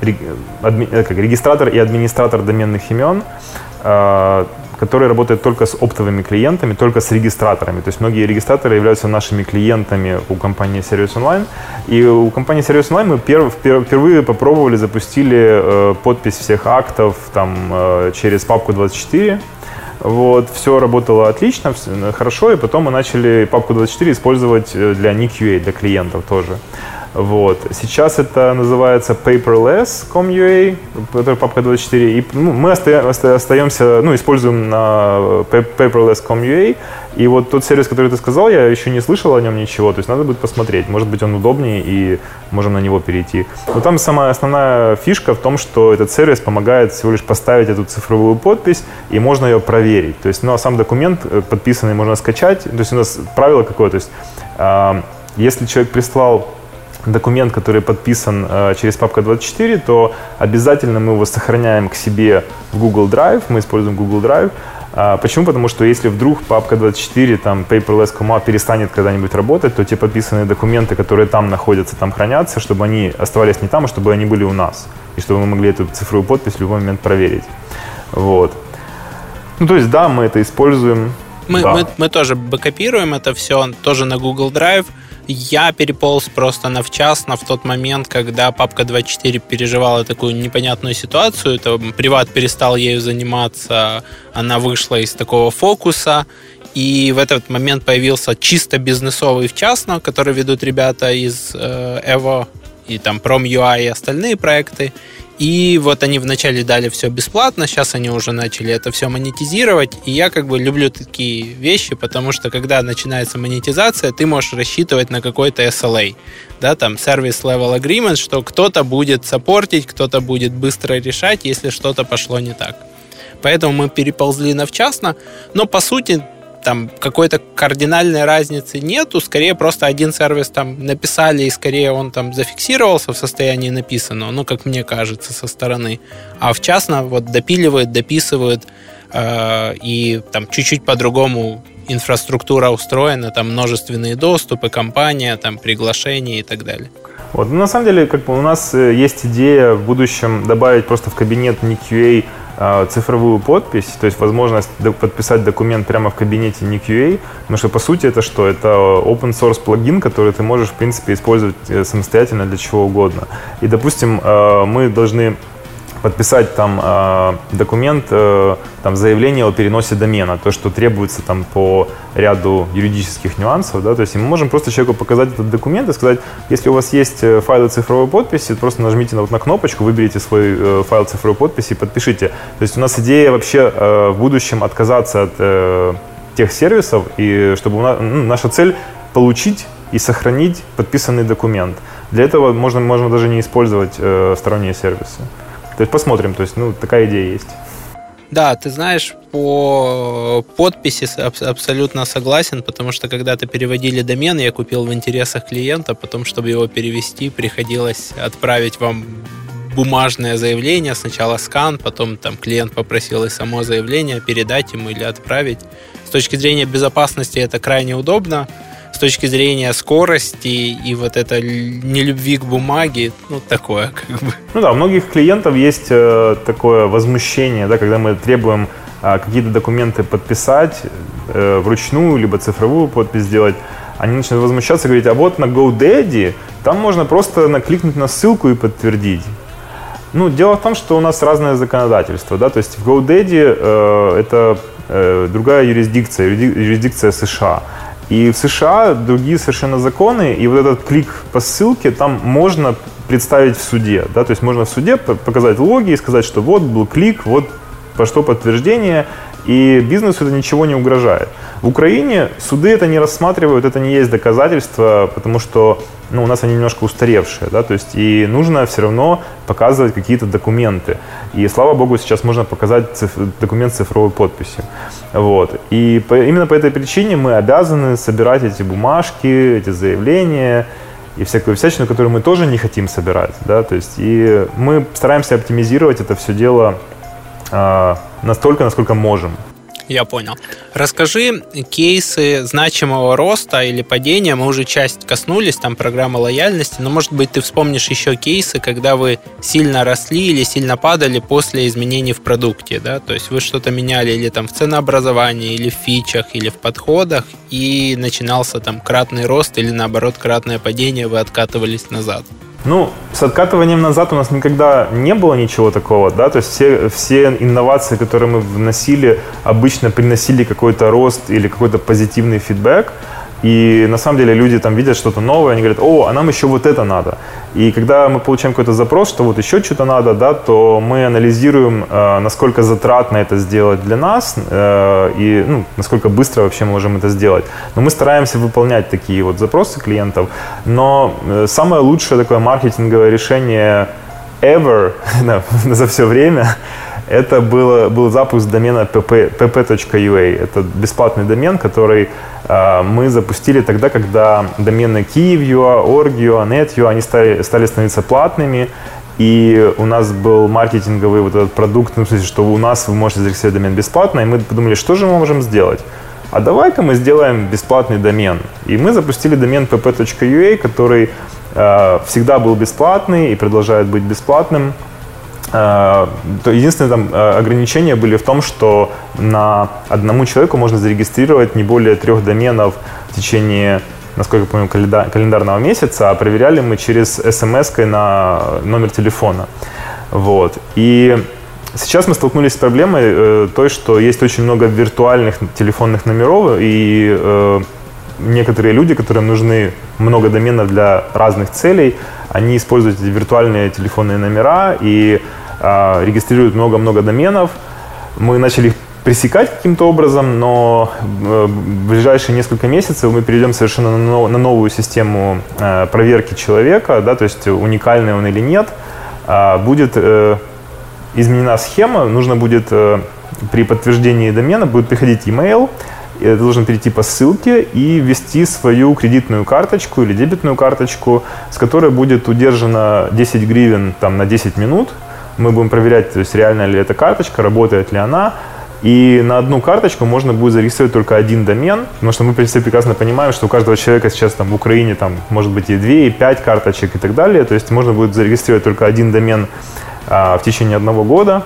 регистратор и администратор доменных имен который работает только с оптовыми клиентами, только с регистраторами. То есть многие регистраторы являются нашими клиентами у компании Service Online. И у компании Service Online мы перв, впервые попробовали, запустили э, подпись всех актов там, э, через папку 24. Вот, все работало отлично, хорошо, и потом мы начали папку 24 использовать э, для NIQA, для клиентов тоже. Вот. Сейчас это называется paperless.com.ua, который папка 24. И ну, мы остаемся, ну, используем на paperless.com.ua. И вот тот сервис, который ты сказал, я еще не слышал о нем ничего. То есть надо будет посмотреть. Может быть, он удобнее и можем на него перейти. Но там самая основная фишка в том, что этот сервис помогает всего лишь поставить эту цифровую подпись, и можно ее проверить. То есть, ну, а сам документ э, подписанный можно скачать. То есть у нас правило какое. То есть, э, если человек прислал документ, который подписан э, через папка 24, то обязательно мы его сохраняем к себе в Google Drive, мы используем Google Drive. А, почему? Потому что если вдруг папка 24, там, paperless command перестанет когда-нибудь работать, то те подписанные документы, которые там находятся, там хранятся, чтобы они оставались не там, а чтобы они были у нас. И чтобы мы могли эту цифровую подпись в любой момент проверить. Вот. Ну, то есть, да, мы это используем. Мы, да. мы, мы тоже бэкопируем это все, тоже на Google Drive. Я переполз просто на в частно в тот момент, когда папка 24 переживала такую непонятную ситуацию. Это приват перестал ею заниматься, она вышла из такого фокуса. И в этот момент появился чисто бизнесовый в частно, который ведут ребята из э, Evo и там Prom.ua и остальные проекты. И вот они вначале дали все бесплатно, сейчас они уже начали это все монетизировать. И я как бы люблю такие вещи, потому что когда начинается монетизация, ты можешь рассчитывать на какой-то SLA, да, там Service Level Agreement, что кто-то будет саппортить, кто-то будет быстро решать, если что-то пошло не так. Поэтому мы переползли на в частно, но по сути там какой-то кардинальной разницы нету, скорее просто один сервис там написали, и скорее он там зафиксировался в состоянии написанного, ну, как мне кажется, со стороны. А в частно вот допиливает, дописывает, э, и там чуть-чуть по-другому инфраструктура устроена, там множественные доступы, компания, там приглашения и так далее. Вот, ну, на самом деле, как бы у нас э, есть идея в будущем добавить просто в кабинет NQA а, цифровую подпись, то есть возможность подписать документ прямо в кабинете NQA, потому что по сути это что? Это open source плагин, который ты можешь в принципе использовать э, самостоятельно для чего угодно. И допустим, э, мы должны подписать там э, документ, э, там заявление о переносе домена, то, что требуется там по ряду юридических нюансов, да, то есть мы можем просто человеку показать этот документ и сказать, если у вас есть э, файлы цифровой подписи, просто нажмите на, вот на кнопочку, выберите свой э, файл цифровой подписи и подпишите. То есть у нас идея вообще э, в будущем отказаться от э, тех сервисов, и чтобы у нас, ну, наша цель получить и сохранить подписанный документ. Для этого можно, можно даже не использовать э, сторонние сервисы. То есть посмотрим, то есть, ну, такая идея есть. Да, ты знаешь, по подписи абсолютно согласен, потому что когда-то переводили домен, я купил в интересах клиента, потом, чтобы его перевести, приходилось отправить вам бумажное заявление, сначала скан, потом там клиент попросил и само заявление передать ему или отправить. С точки зрения безопасности это крайне удобно, с точки зрения скорости и вот это нелюбви к бумаге, ну, такое как бы. Ну да, у многих клиентов есть э, такое возмущение, да, когда мы требуем э, какие-то документы подписать э, вручную, либо цифровую подпись сделать, они начинают возмущаться, говорить, а вот на GoDaddy там можно просто накликнуть на ссылку и подтвердить. Ну, дело в том, что у нас разное законодательство, да, то есть в GoDaddy э, это э, другая юрисдикция, юрисдикция США. И в США другие совершенно законы, и вот этот клик по ссылке там можно представить в суде. Да? То есть можно в суде показать логи и сказать, что вот был клик, вот пошло подтверждение, и бизнесу это ничего не угрожает. В Украине суды это не рассматривают, это не есть доказательство, потому что ну, у нас они немножко устаревшие, да, то есть и нужно все равно показывать какие-то документы. И слава богу, сейчас можно показать циф- документ с цифровой подписью. Вот. И по, именно по этой причине мы обязаны собирать эти бумажки, эти заявления и всякую всячину, которую мы тоже не хотим собирать, да, то есть и мы стараемся оптимизировать это все дело настолько, насколько можем. Я понял. Расскажи кейсы значимого роста или падения. Мы уже часть коснулись, там программа лояльности, но, может быть, ты вспомнишь еще кейсы, когда вы сильно росли или сильно падали после изменений в продукте, да? То есть вы что-то меняли или там в ценообразовании, или в фичах, или в подходах, и начинался там кратный рост или, наоборот, кратное падение, вы откатывались назад. Ну, с откатыванием назад у нас никогда не было ничего такого, да, то есть все, все инновации, которые мы вносили, обычно приносили какой-то рост или какой-то позитивный фидбэк, и на самом деле люди там видят что-то новое, они говорят, о, а нам еще вот это надо. И когда мы получаем какой-то запрос, что вот еще что-то надо, да, то мы анализируем, э, насколько затратно это сделать для нас э, и ну, насколько быстро вообще мы можем это сделать. Но мы стараемся выполнять такие вот запросы клиентов. Но э, самое лучшее такое маркетинговое решение ever за все время это было, был запуск домена pp, pp.ua. Это бесплатный домен, который э, мы запустили тогда, когда домены Kyiv.ua, Org.ua, Net.ua, они стали, стали становиться платными. И у нас был маркетинговый вот этот продукт, ну, в смысле, что у нас вы можете зарегистрировать домен бесплатно, и мы подумали, что же мы можем сделать? А давай-ка мы сделаем бесплатный домен. И мы запустили домен pp.ua, который э, всегда был бесплатный и продолжает быть бесплатным. Э, единственное там э, ограничения были в том, что на одному человеку можно зарегистрировать не более трех доменов в течение, насколько я помню, календарного месяца, а проверяли мы через смс на номер телефона. Вот. И сейчас мы столкнулись с проблемой э, той, что есть очень много виртуальных телефонных номеров, и э, некоторые люди, которым нужны много доменов для разных целей, они используют эти виртуальные телефонные номера и регистрируют много-много доменов. Мы начали пресекать каким-то образом, но э, в ближайшие несколько месяцев мы перейдем совершенно на новую систему э, проверки человека, да, то есть уникальный он или нет. Э, будет э, изменена схема, нужно будет при подтверждении домена будет приходить email, ты должен перейти по ссылке и ввести свою кредитную карточку или дебетную карточку, с которой будет удержано 10 гривен там, на 10 минут. Мы будем проверять, то есть реально ли эта карточка, работает ли она. И на одну карточку можно будет зарегистрировать только один домен, потому что мы, в принципе, прекрасно понимаем, что у каждого человека сейчас там в Украине там может быть и 2, и 5 карточек и так далее. То есть можно будет зарегистрировать только один домен а, в течение одного года.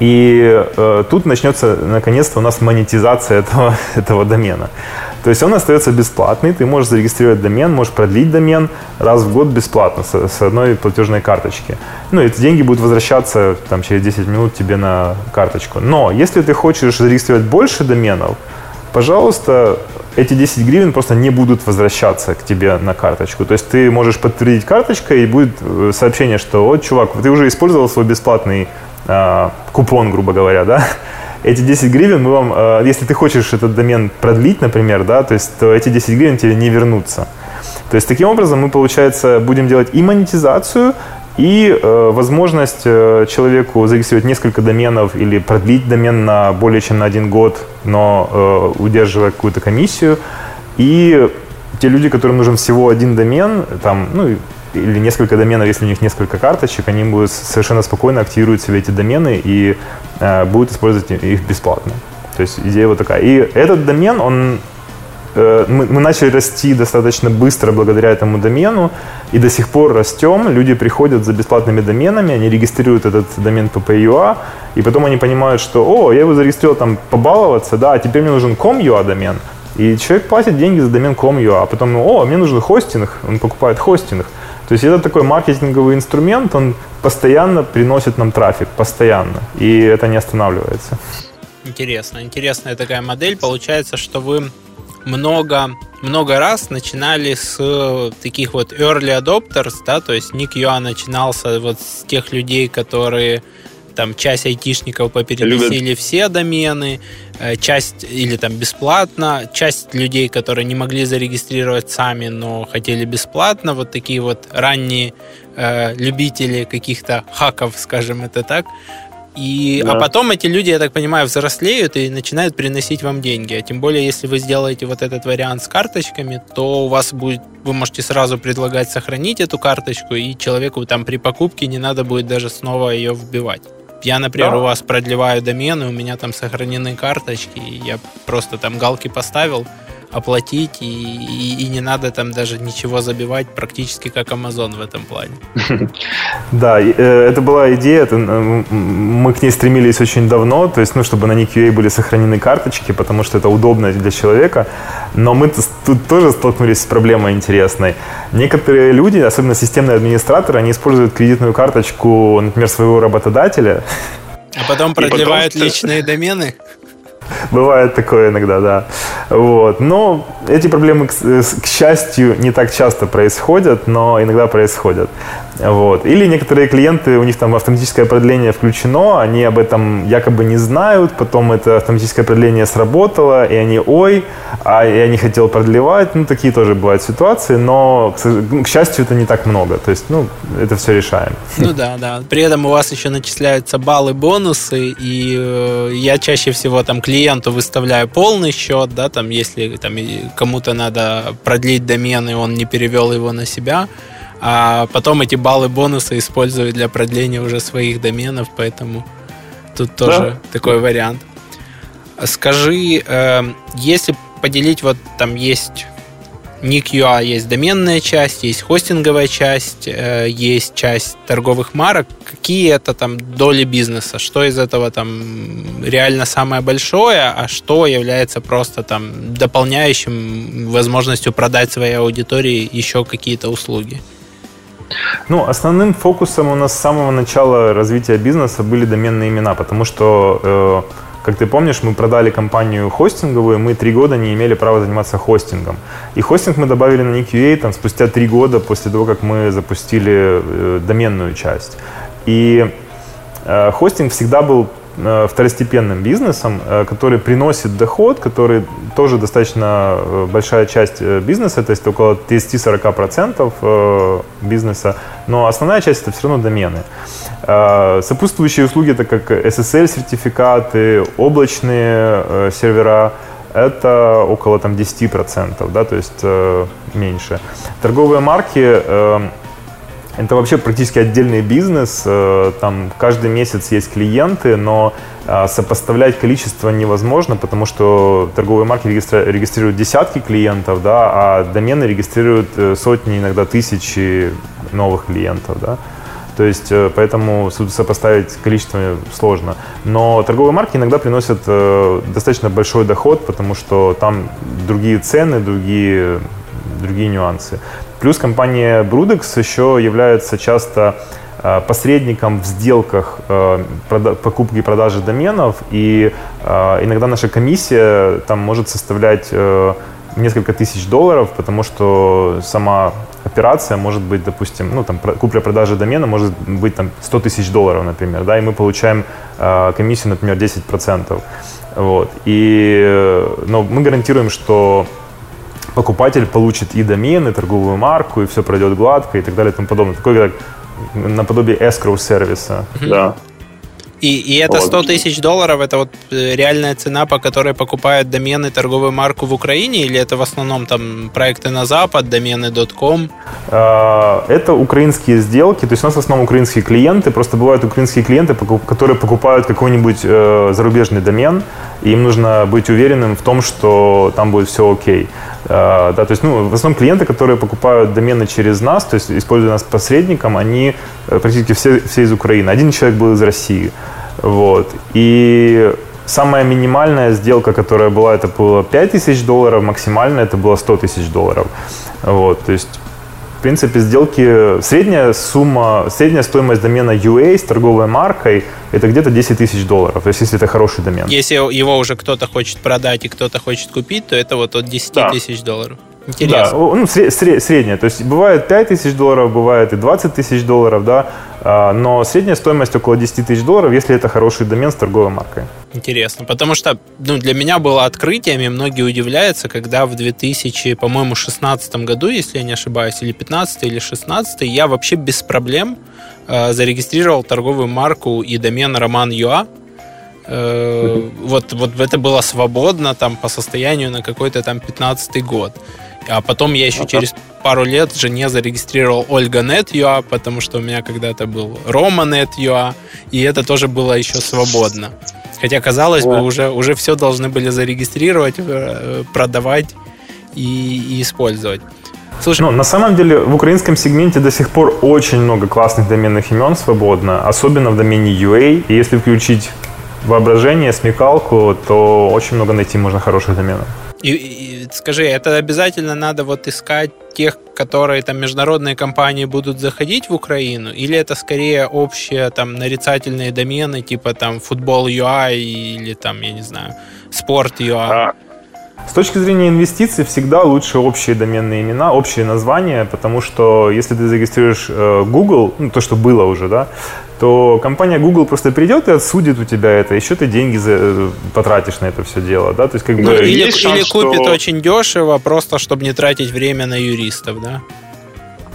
И э, тут начнется наконец-то у нас монетизация этого, этого домена. То есть он остается бесплатный, ты можешь зарегистрировать домен, можешь продлить домен раз в год бесплатно с, с одной платежной карточки. Ну, эти деньги будут возвращаться там, через 10 минут тебе на карточку. Но если ты хочешь зарегистрировать больше доменов, пожалуйста, эти 10 гривен просто не будут возвращаться к тебе на карточку. То есть ты можешь подтвердить карточкой, и будет э, сообщение, что вот, чувак, ты уже использовал свой бесплатный э, купон, грубо говоря, да, эти 10 гривен мы вам, э, если ты хочешь этот домен продлить, например, да, то есть то эти 10 гривен тебе не вернутся. То есть таким образом мы, получается, будем делать и монетизацию, и э, возможность э, человеку зарегистрировать несколько доменов или продлить домен на более чем на один год, но э, удерживая какую-то комиссию. И те люди, которым нужен всего один домен, там, ну, или несколько доменов, если у них несколько карточек, они будут совершенно спокойно активировать себе эти домены и э, будут использовать их бесплатно. То есть идея вот такая. И этот домен, он э, мы, мы начали расти достаточно быстро благодаря этому домену, и до сих пор растем. Люди приходят за бесплатными доменами, они регистрируют этот домен PPUA, и потом они понимают, что, о, я его зарегистрировал там побаловаться, да, а теперь мне нужен com.ua домен. И человек платит деньги за домен com.ua, а потом, о, мне нужен хостинг, он покупает хостинг. То есть это такой маркетинговый инструмент, он постоянно приносит нам трафик, постоянно, и это не останавливается. Интересно, интересная такая модель. Получается, что вы много, много раз начинали с таких вот early adopters, да, то есть Ник Юа начинался вот с тех людей, которые там часть айтишников попереносили Любят. все домены, э, часть или там бесплатно, часть людей, которые не могли зарегистрировать сами, но хотели бесплатно, вот такие вот ранние э, любители каких-то хаков, скажем это так, и, а да. А потом эти люди, я так понимаю, взрослеют и начинают приносить вам деньги. А тем более, если вы сделаете вот этот вариант с карточками, то у вас будет, вы можете сразу предлагать сохранить эту карточку, и человеку там при покупке не надо будет даже снова ее вбивать. Я, например, да. у вас продлеваю домены, у меня там сохранены карточки, я просто там галки поставил, оплатить, и, и, и не надо там даже ничего забивать, практически как Amazon в этом плане. Да, э, это была идея, это, мы к ней стремились очень давно, то есть, ну, чтобы на NQA были сохранены карточки, потому что это удобно для человека, но мы тут тоже столкнулись с проблемой интересной. Некоторые люди, особенно системные администраторы, они используют кредитную карточку, например, своего работодателя, а потом продлевают потом... личные домены? Бывает такое иногда, да. Вот. Но эти проблемы, к, к счастью, не так часто происходят, но иногда происходят. Вот. Или некоторые клиенты, у них там автоматическое продление включено, они об этом якобы не знают, потом это автоматическое продление сработало, и они, ой, а я не хотел продлевать. Ну, такие тоже бывают ситуации, но, к, к счастью, это не так много. То есть, ну, это все решаем. Ну да, да. При этом у вас еще начисляются баллы, бонусы, и э, я чаще всего там клиенту выставляю полный счет, да, там, если там кому-то надо продлить домен, и он не перевел его на себя, а потом эти баллы бонусы используют для продления уже своих доменов, поэтому тут тоже да. такой вариант. Скажи, э, если поделить, вот там есть Ник.ua есть доменная часть, есть хостинговая часть, э, есть часть торговых марок. Какие это там доли бизнеса? Что из этого там реально самое большое, а что является просто там дополняющим возможностью продать своей аудитории еще какие-то услуги? Ну, основным фокусом у нас с самого начала развития бизнеса были доменные имена, потому что, э, как ты помнишь, мы продали компанию хостинговую, мы три года не имели права заниматься хостингом. И хостинг мы добавили на NickUA там, спустя три года после того, как мы запустили э, доменную часть. И э, хостинг всегда был второстепенным бизнесом, э, который приносит доход, который тоже достаточно э, большая часть бизнеса, то есть около 30-40% бизнеса, но основная часть это все равно домены. Сопутствующие услуги, это как SSL-сертификаты, облачные сервера, это около там, 10%, да, то есть меньше. Торговые марки это вообще практически отдельный бизнес. Э, там каждый месяц есть клиенты, но э, сопоставлять количество невозможно, потому что торговые марки регистрируют десятки клиентов, да, а домены регистрируют э, сотни, иногда тысячи новых клиентов. Да. То есть, поэтому сопоставить количество сложно. Но торговые марки иногда приносят достаточно большой доход, потому что там другие цены, другие, другие нюансы. Плюс компания Brudex еще является часто э, посредником в сделках покупки и продажи доменов, и иногда наша комиссия там может составлять несколько тысяч долларов, потому что сама операция может быть, допустим, ну, там, купля-продажа домена может быть там 100 тысяч долларов, например, да, и мы получаем э, комиссию, например, 10%. Вот. И, но мы гарантируем, что покупатель получит и домен, и торговую марку, и все пройдет гладко, и так далее, и тому подобное. Такой как наподобие escrow сервиса. Mm-hmm. Да. И, и это 100 тысяч долларов, это вот э, реальная цена, по которой покупают домены, торговую марку в Украине, или это в основном там проекты на Запад, домены .com? А, это украинские сделки, то есть у нас в основном украинские клиенты, просто бывают украинские клиенты, которые покупают какой-нибудь э, зарубежный домен, им нужно быть уверенным в том, что там будет все окей. А, да, то есть, ну, в основном клиенты, которые покупают домены через нас, то есть используя нас посредником, они э, практически все, все из Украины. Один человек был из России. Вот. И самая минимальная сделка, которая была, это было 5 тысяч долларов, максимальная это было 100 тысяч долларов. Вот. То есть в принципе, сделки, средняя сумма, средняя стоимость домена UA с торговой маркой это где-то 10 тысяч долларов, то есть если это хороший домен. Если его уже кто-то хочет продать и кто-то хочет купить, то это вот от 10 да. тысяч долларов. Интересно. Да, ну, средняя. То есть бывает 5 тысяч долларов, бывает и 20 тысяч долларов, да, а, но средняя стоимость около 10 тысяч долларов, если это хороший домен с торговой маркой. Интересно, потому что ну, для меня было открытием, и многие удивляются, когда в 2000, по-моему, 16 году, если я не ошибаюсь, или 15 или 16, я вообще без проблем э, зарегистрировал торговую марку и домен Роман.ua, э, вот, вот это было свободно там по состоянию на какой-то там 15 год. А потом я еще через пару лет жене зарегистрировал Ольга.net.ua, потому что у меня когда-то был Рома.net.ua, и это тоже было еще свободно. Хотя, казалось бы, уже, уже все должны были зарегистрировать, э, продавать и, и использовать. Слушай, ну, на самом деле в украинском сегменте до сих пор очень много классных доменных имен свободно, особенно в домене UA. И если включить воображение, смекалку, то очень много найти можно хороших доменов. И, и скажи, это обязательно надо вот искать тех, которые там международные компании будут заходить в Украину, или это скорее общие там нарицательные домены типа там футбол UI или там я не знаю спорт UI? С точки зрения инвестиций всегда лучше общие доменные имена, общие названия, потому что если ты зарегистрируешь э, Google, ну то, что было уже, да, то компания Google просто придет и отсудит у тебя это, еще ты деньги за, э, потратишь на это все дело, да, то есть как ну, бы или, шанс, или купит что... очень дешево, просто чтобы не тратить время на юристов, да?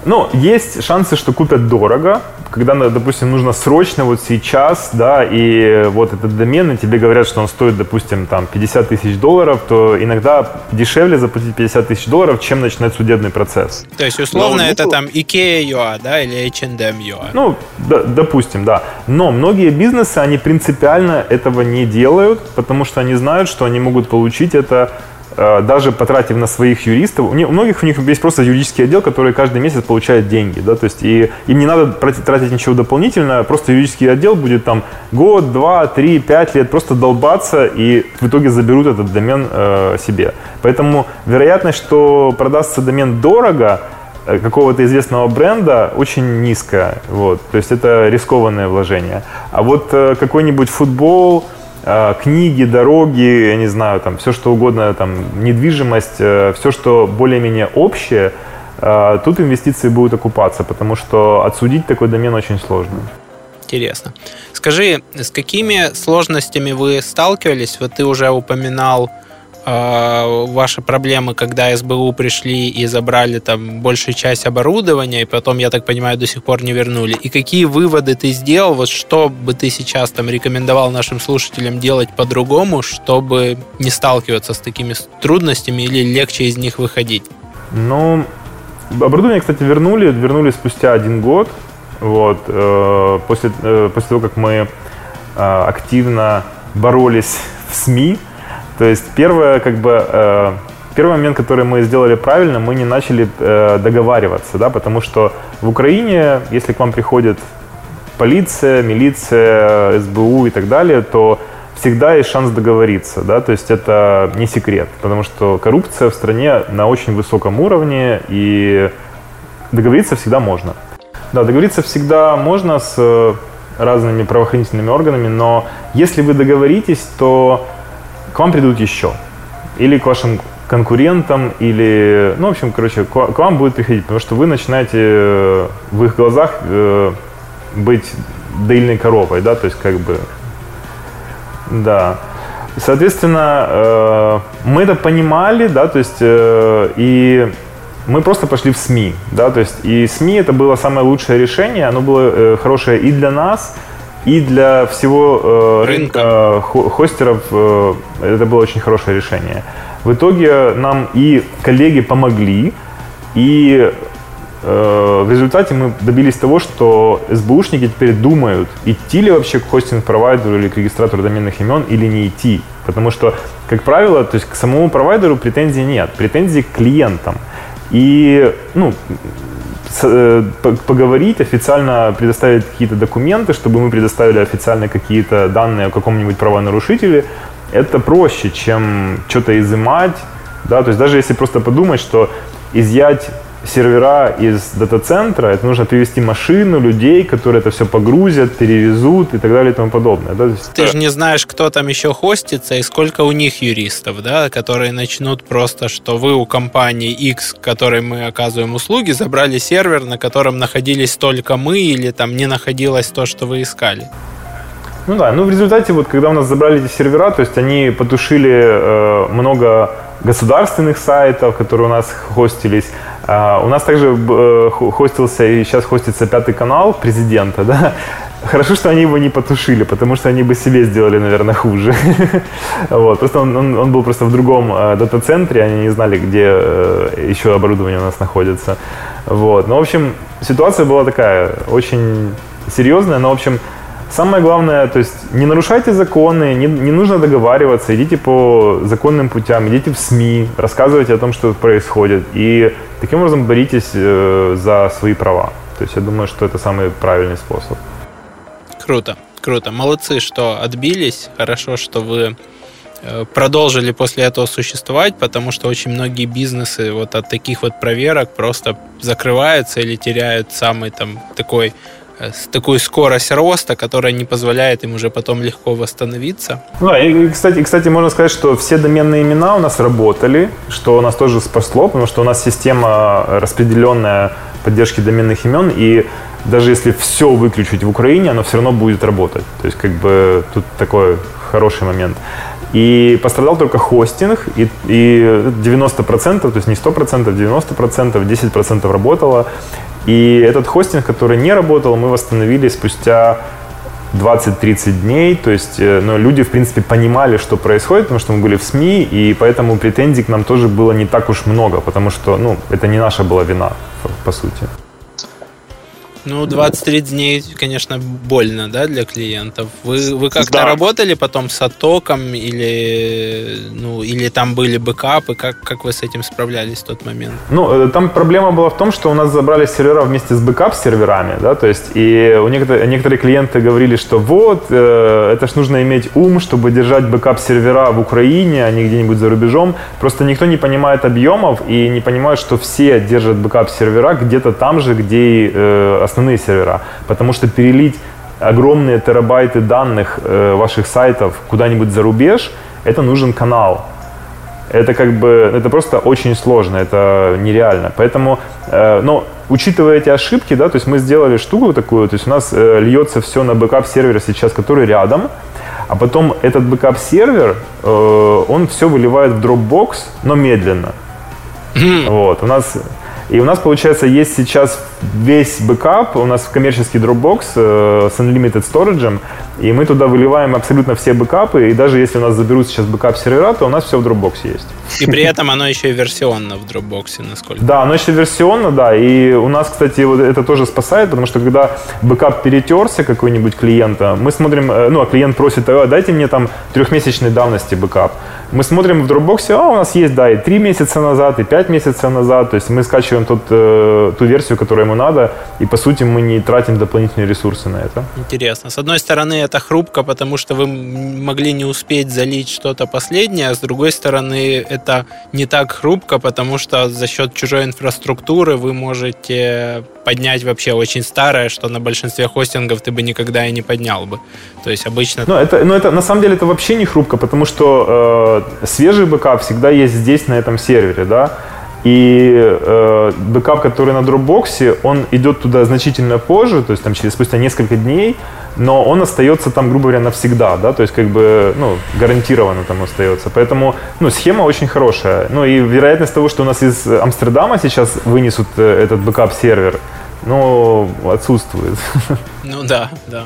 Ну, есть шансы, что купят дорого, когда, допустим, нужно срочно вот сейчас, да, и вот этот домен, и тебе говорят, что он стоит, допустим, там 50 тысяч долларов, то иногда дешевле заплатить 50 тысяч долларов, чем начинать судебный процесс. То есть, условно, Но, это ну, там IKEA.ua, да, или H&M.ua? Ну, да, допустим, да. Но многие бизнесы, они принципиально этого не делают, потому что они знают, что они могут получить это даже потратив на своих юристов, у многих у них есть просто юридический отдел, который каждый месяц получает деньги, да, то есть и им не надо тратить ничего дополнительно, просто юридический отдел будет там год, два, три, пять лет просто долбаться и в итоге заберут этот домен э, себе. Поэтому вероятность, что продастся домен дорого, э, какого-то известного бренда очень низкая, вот, то есть это рискованное вложение. А вот э, какой-нибудь футбол, Э, книги, дороги, я не знаю, там все что угодно, там недвижимость, э, все, что более-менее общее, э, тут инвестиции будут окупаться, потому что отсудить такой домен очень сложно. Интересно. Скажи, с какими сложностями вы сталкивались? Вот ты уже упоминал э, ваши проблемы, когда СБУ пришли и забрали там большую часть оборудования, и потом, я так понимаю, до сих пор не вернули. И какие выводы ты сделал? Вот что бы ты сейчас там рекомендовал нашим слушателям делать по-другому, чтобы не сталкиваться с такими трудностями или легче из них выходить? Ну, оборудование, кстати, вернули, вернули спустя один год. Вот, э, после, э, после того, как мы э, активно боролись в СМИ, то есть первое, как бы, э, первый момент, который мы сделали правильно, мы не начали э, договариваться, да, потому что в Украине, если к вам приходит полиция, милиция, СБУ и так далее, то всегда есть шанс договориться, да, то есть это не секрет, потому что коррупция в стране на очень высоком уровне, и договориться всегда можно. Да, договориться всегда можно с разными правоохранительными органами, но если вы договоритесь, то к вам придут еще. Или к вашим конкурентам, или, ну, в общем, короче, к вам будет приходить, потому что вы начинаете э, в их глазах э, быть доильной коровой, да, то есть как бы, да. Соответственно, мы это понимали, да, то есть и мы просто пошли в СМИ, да, то есть и СМИ это было самое лучшее решение, оно было э, хорошее и для нас, и для всего э, рынка э, хостеров э, это было очень хорошее решение. В итоге нам и коллеги помогли, и э, в результате мы добились того, что СБУшники теперь думают, идти ли вообще к хостинг-провайдеру или к регистратору доменных имен или не идти. Потому что, как правило, то есть к самому провайдеру претензий нет, претензий к клиентам и ну, поговорить, официально предоставить какие-то документы, чтобы мы предоставили официально какие-то данные о каком-нибудь правонарушителе, это проще, чем что-то изымать. Да? То есть даже если просто подумать, что изъять сервера из дата-центра, это нужно привести машину, людей, которые это все погрузят, перевезут и так далее и тому подобное. Да? Ты же не знаешь, кто там еще хостится и сколько у них юристов, да, которые начнут просто, что вы у компании X, которой мы оказываем услуги, забрали сервер, на котором находились только мы или там не находилось то, что вы искали. Ну да, ну в результате вот когда у нас забрали эти сервера, то есть они потушили э, много государственных сайтов, которые у нас хостились. А, у нас также э, хостился и сейчас хостится пятый канал президента, да. Хорошо, что они его не потушили, потому что они бы себе сделали, наверное, хуже. вот. Просто он, он, он был просто в другом э, дата-центре, они не знали, где э, еще оборудование у нас находится. Вот. Ну, в общем, ситуация была такая, очень серьезная, но, в общем, Самое главное, то есть не нарушайте законы, не, не нужно договариваться, идите по законным путям, идите в СМИ, рассказывайте о том, что происходит, и таким образом боритесь э, за свои права. То есть я думаю, что это самый правильный способ. Круто, круто. Молодцы, что отбились. Хорошо, что вы э, продолжили после этого существовать, потому что очень многие бизнесы вот от таких вот проверок просто закрываются или теряют самый там такой такую скорость роста, которая не позволяет им уже потом легко восстановиться. Ну, и, кстати, кстати, можно сказать, что все доменные имена у нас работали, что у нас тоже спасло, потому что у нас система распределенная поддержки доменных имен, и даже если все выключить в Украине, оно все равно будет работать. То есть, как бы, тут такой хороший момент. И пострадал только хостинг, и, и 90%, то есть не 100%, 90%, 10% работало. И этот хостинг, который не работал, мы восстановили спустя 20-30 дней, то есть ну, люди, в принципе, понимали, что происходит, потому что мы были в СМИ, и поэтому претензий к нам тоже было не так уж много, потому что, ну, это не наша была вина, по сути. Ну, 23 дней, конечно, больно, да, для клиентов. Вы, вы как-то да. работали потом с оттоком или, ну, или там были бэкапы? Как, как вы с этим справлялись в тот момент? Ну, э, там проблема была в том, что у нас забрали сервера вместе с бэкап-серверами, да, то есть и у некоторых, некоторые клиенты говорили, что вот, э, это ж нужно иметь ум, чтобы держать бэкап-сервера в Украине, а не где-нибудь за рубежом. Просто никто не понимает объемов и не понимает, что все держат бэкап-сервера где-то там же, где и э, основные сервера, потому что перелить огромные терабайты данных э, ваших сайтов куда-нибудь за рубеж, это нужен канал. Это как бы, это просто очень сложно, это нереально. Поэтому, э, но учитывая эти ошибки, да, то есть мы сделали штуку такую, то есть у нас э, льется все на бэкап-сервер сейчас, который рядом, а потом этот бэкап-сервер, э, он все выливает в Dropbox, но медленно. Вот, у нас и у нас, получается, есть сейчас весь бэкап, у нас коммерческий Dropbox э, с Unlimited Storage, и мы туда выливаем абсолютно все бэкапы, и даже если у нас заберут сейчас бэкап сервера, то у нас все в Dropbox есть. И при этом оно еще и версионно в Dropbox, насколько? Да, оно еще версионно, да, и у нас, кстати, вот это тоже спасает, потому что когда бэкап перетерся какой-нибудь клиента, мы смотрим, э, ну, а клиент просит, а, дайте мне там трехмесячной давности бэкап. Мы смотрим в Dropbox, а у нас есть, да, и три месяца назад, и пять месяцев назад, то есть мы скачиваем тот, э, ту версию, которая ему надо, и по сути мы не тратим дополнительные ресурсы на это. Интересно. С одной стороны, это хрупко, потому что вы могли не успеть залить что-то последнее, а с другой стороны, это не так хрупко, потому что за счет чужой инфраструктуры вы можете поднять вообще очень старое, что на большинстве хостингов ты бы никогда и не поднял бы. То есть обычно... Ну, это, ну, это на самом деле это вообще не хрупко, потому что э, свежий бэкап всегда есть здесь, на этом сервере, да. И э, бэкап, который на Dropbox, он идет туда значительно позже, то есть там через спустя несколько дней, но он остается там, грубо говоря, навсегда, да, то есть как бы, ну, гарантированно там остается. Поэтому, ну, схема очень хорошая. Ну, и вероятность того, что у нас из Амстердама сейчас вынесут э, этот бэкап-сервер, ну, отсутствует. Ну да, да.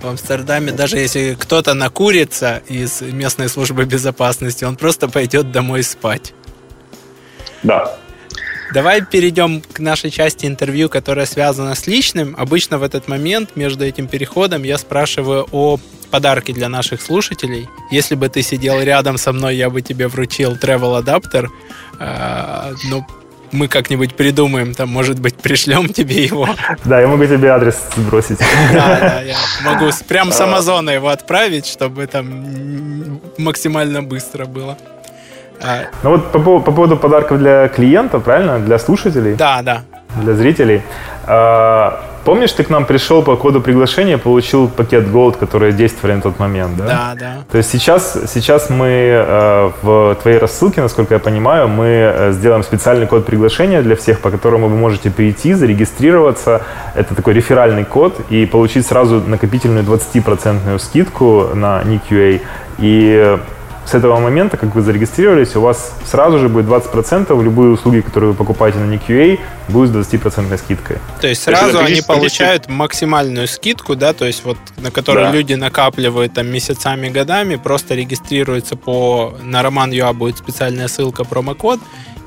В Амстердаме, даже если кто-то накурится из местной службы безопасности, он просто пойдет домой спать. Да. Давай перейдем к нашей части интервью, которая связана с личным. Обычно в этот момент, между этим переходом, я спрашиваю о подарке для наших слушателей. Если бы ты сидел рядом со мной, я бы тебе вручил travel адаптер. А, ну, мы как-нибудь придумаем, там, может быть, пришлем тебе его. Да, я могу тебе адрес сбросить. Да, да, я могу прям с Амазона его отправить, чтобы там максимально быстро было. А... Ну вот по, по поводу подарков для клиентов, правильно? Для слушателей? Да, да. Для зрителей. Помнишь, ты к нам пришел по коду приглашения, получил пакет Gold, который действовали на тот момент, да? Да, да. То есть сейчас, сейчас мы э, в твоей рассылке, насколько я понимаю, мы э, сделаем специальный код приглашения для всех, по которому вы можете перейти, зарегистрироваться. Это такой реферальный код и получить сразу накопительную 20% скидку на NIQA. И с этого момента, как вы зарегистрировались, у вас сразу же будет 20% любые услуги, которые вы покупаете на NQA, будут с 20% скидкой. То есть сразу они получают максимальную скидку, да, то есть вот на которую да. люди накапливают там месяцами, годами, просто регистрируются по... На Роман Юа будет специальная ссылка, промокод,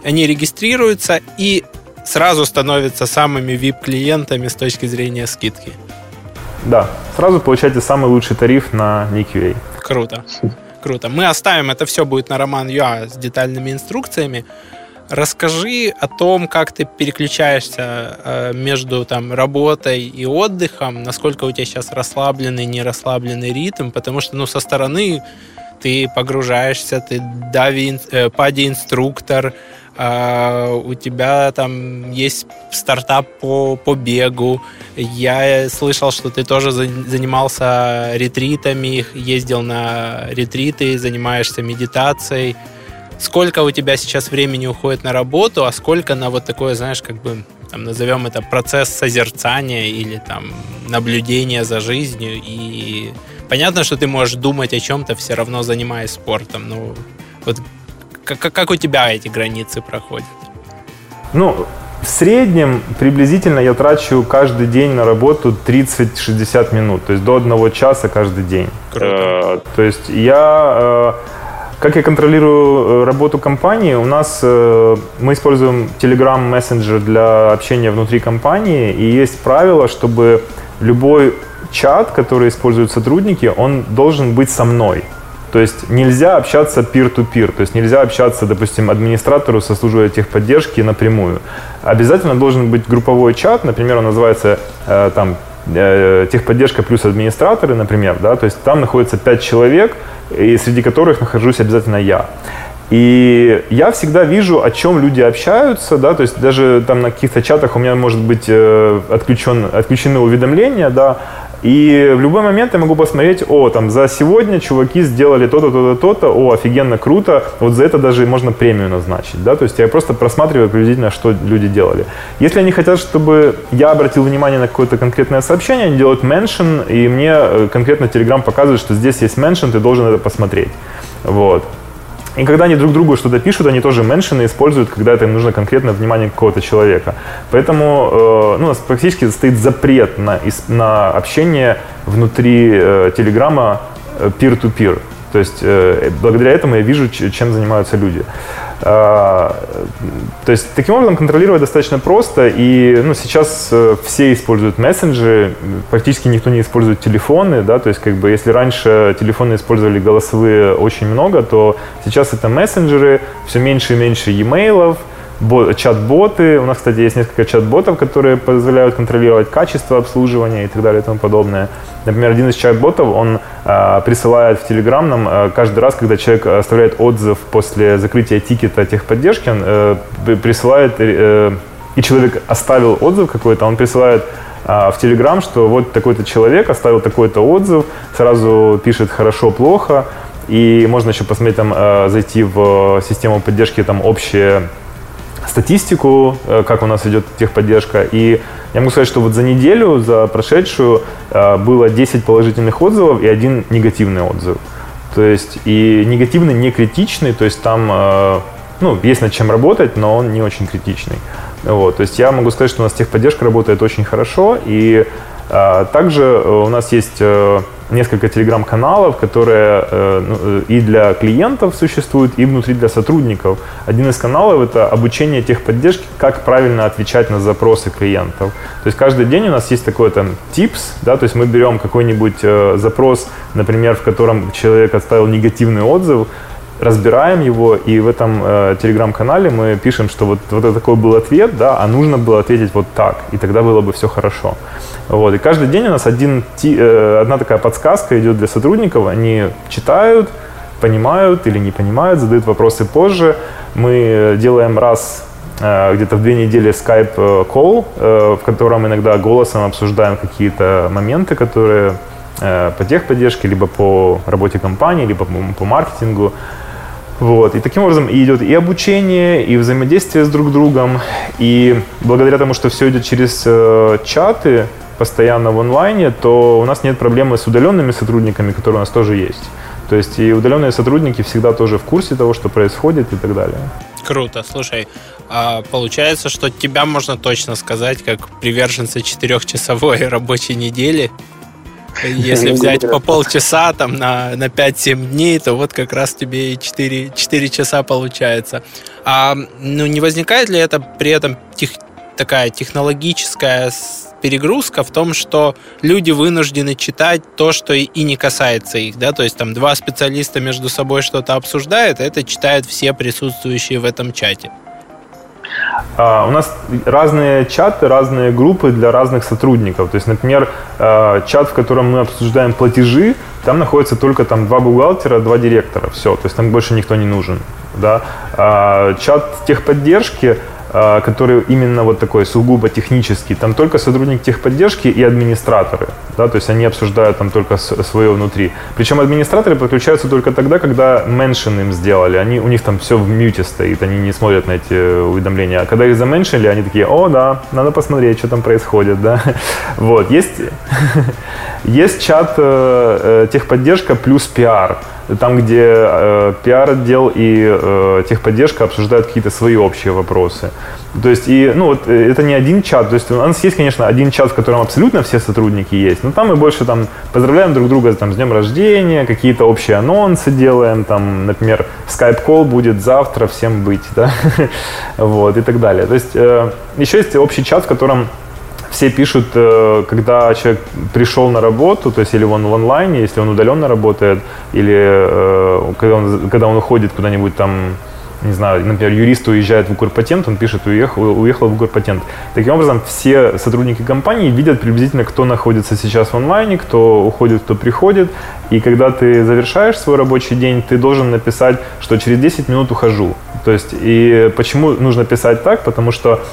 они регистрируются и сразу становятся самыми VIP-клиентами с точки зрения скидки. Да, сразу получаете самый лучший тариф на NQA. Круто. Круто. Мы оставим это все будет на Роман Юа с детальными инструкциями. Расскажи о том, как ты переключаешься э, между там, работой и отдыхом, насколько у тебя сейчас расслабленный, не расслабленный ритм, потому что ну, со стороны ты погружаешься, ты дави, э, пади-инструктор, Uh, у тебя там есть стартап по, по бегу. Я слышал, что ты тоже занимался ретритами, ездил на ретриты, занимаешься медитацией. Сколько у тебя сейчас времени уходит на работу, а сколько на вот такое, знаешь, как бы там, назовем это процесс созерцания или там наблюдения за жизнью. И понятно, что ты можешь думать о чем-то, все равно занимаясь спортом. Ну, вот как, как у тебя эти границы проходят? Ну, в среднем приблизительно я трачу каждый день на работу 30-60 минут, то есть до одного часа каждый день. Круто. Э, то есть я, э, как я контролирую э, работу компании, у нас мы используем Telegram Messenger для общения внутри компании, и есть правило, чтобы любой чат, который используют сотрудники, он должен быть со мной. То есть нельзя общаться peer-to-peer, то есть нельзя общаться, допустим, администратору со службой техподдержки напрямую. Обязательно должен быть групповой чат, например, он называется э, там э, техподдержка плюс администраторы, например, да, то есть там находится пять человек, и среди которых нахожусь обязательно я. И я всегда вижу, о чем люди общаются, да, то есть даже там на каких-то чатах у меня может быть э, отключен, отключены уведомления, да, и в любой момент я могу посмотреть, о, там, за сегодня чуваки сделали то-то, то-то, то-то, о, офигенно круто, вот за это даже можно премию назначить, да, то есть я просто просматриваю приблизительно, что люди делали. Если они хотят, чтобы я обратил внимание на какое-то конкретное сообщение, они делают mention, и мне э, конкретно Telegram показывает, что здесь есть mention, ты должен это посмотреть. Вот. И когда они друг другу что-то пишут, они тоже меншины используют, когда это им нужно конкретное внимание какого-то человека. Поэтому э, ну, у нас практически стоит запрет на, на общение внутри э, Телеграма э, peer-to-peer. То есть э, благодаря этому я вижу, чем занимаются люди. А, то есть таким образом контролировать достаточно просто. И ну, сейчас э, все используют мессенджеры, практически никто не использует телефоны. Да? То есть как бы если раньше телефоны использовали голосовые очень много, то сейчас это мессенджеры, все меньше и меньше e-mail, чат-боты. У нас, кстати, есть несколько чат-ботов, которые позволяют контролировать качество обслуживания и так далее и тому подобное. Например, один из чат-ботов, он э, присылает в Telegram нам э, каждый раз, когда человек оставляет отзыв после закрытия тикета техподдержки, он э, присылает, э, и человек оставил отзыв какой-то, он присылает в Telegram, что вот такой-то человек оставил такой-то отзыв, сразу пишет хорошо-плохо, и можно еще посмотреть там, зайти в систему поддержки, там общие статистику, э, как у нас идет техподдержка. И я могу сказать, что вот за неделю, за прошедшую, э, было 10 положительных отзывов и один негативный отзыв. То есть и негативный не критичный, то есть там э, ну, есть над чем работать, но он не очень критичный. Вот, то есть я могу сказать, что у нас техподдержка работает очень хорошо, и также у нас есть несколько телеграм-каналов, которые э, ну, и для клиентов существуют, и внутри для сотрудников. Один из каналов — это обучение техподдержки, как правильно отвечать на запросы клиентов. То есть каждый день у нас есть такой там tips, да, то есть мы берем какой-нибудь э, запрос, например, в котором человек оставил негативный отзыв, разбираем его, и в этом э, телеграм-канале мы пишем, что вот, вот такой был ответ, да, а нужно было ответить вот так, и тогда было бы все хорошо. Вот, и каждый день у нас один, э, одна такая подсказка идет для сотрудников, они читают, понимают или не понимают, задают вопросы позже. Мы делаем раз э, где-то в две недели Skype э, call, э, в котором иногда голосом обсуждаем какие-то моменты, которые э, по техподдержке, либо по работе компании, либо по маркетингу. Вот. И таким образом и идет и обучение, и взаимодействие с друг другом. И благодаря тому, что все идет через э, чаты постоянно в онлайне, то у нас нет проблемы с удаленными сотрудниками, которые у нас тоже есть. То есть и удаленные сотрудники всегда тоже в курсе того, что происходит и так далее. Круто. Слушай, а получается, что тебя можно точно сказать как приверженца четырехчасовой рабочей недели, если взять по полчаса там на, на 5-7 дней, то вот как раз тебе и 4, 4 часа получается. А ну, не возникает ли это при этом тех, такая технологическая перегрузка в том, что люди вынуждены читать то, что и не касается их, да, то есть там два специалиста между собой что-то обсуждают, а это читают все присутствующие в этом чате. Uh, у нас разные чаты, разные группы для разных сотрудников. То есть, например, uh, чат, в котором мы обсуждаем платежи, там находится только там два бухгалтера, два директора. Все, то есть там больше никто не нужен. Да? Uh, чат техподдержки а, который именно вот такой сугубо технический, там только сотрудник техподдержки и администраторы, да, то есть они обсуждают там только свое внутри. Причем администраторы подключаются только тогда, когда меншин им сделали, они, у них там все в мьюте стоит, они не смотрят на эти уведомления. А когда их заменшили, они такие, о, да, надо посмотреть, что там происходит, да. Вот, есть, есть чат э, э, техподдержка плюс пиар там, где э, пиар-отдел и э, техподдержка обсуждают какие-то свои общие вопросы. То есть, и, ну, вот, э, это не один чат. То есть, у нас есть, конечно, один чат, в котором абсолютно все сотрудники есть, но там мы больше там поздравляем друг друга там, с днем рождения, какие-то общие анонсы делаем, там, например, Skype-колл будет завтра, всем быть, да, вот, и так далее. То есть, э, еще есть общий чат, в котором все пишут, э, когда человек пришел на работу, то есть или он в онлайне, если он удаленно работает, или э, когда он, когда он уходит куда-нибудь там не знаю, например, юрист уезжает в Укрпатент, он пишет, уехал, уехал в Укрпатент. Таким образом, все сотрудники компании видят приблизительно, кто находится сейчас в онлайне, кто уходит, кто приходит. И когда ты завершаешь свой рабочий день, ты должен написать, что через 10 минут ухожу. То есть, и почему нужно писать так? Потому что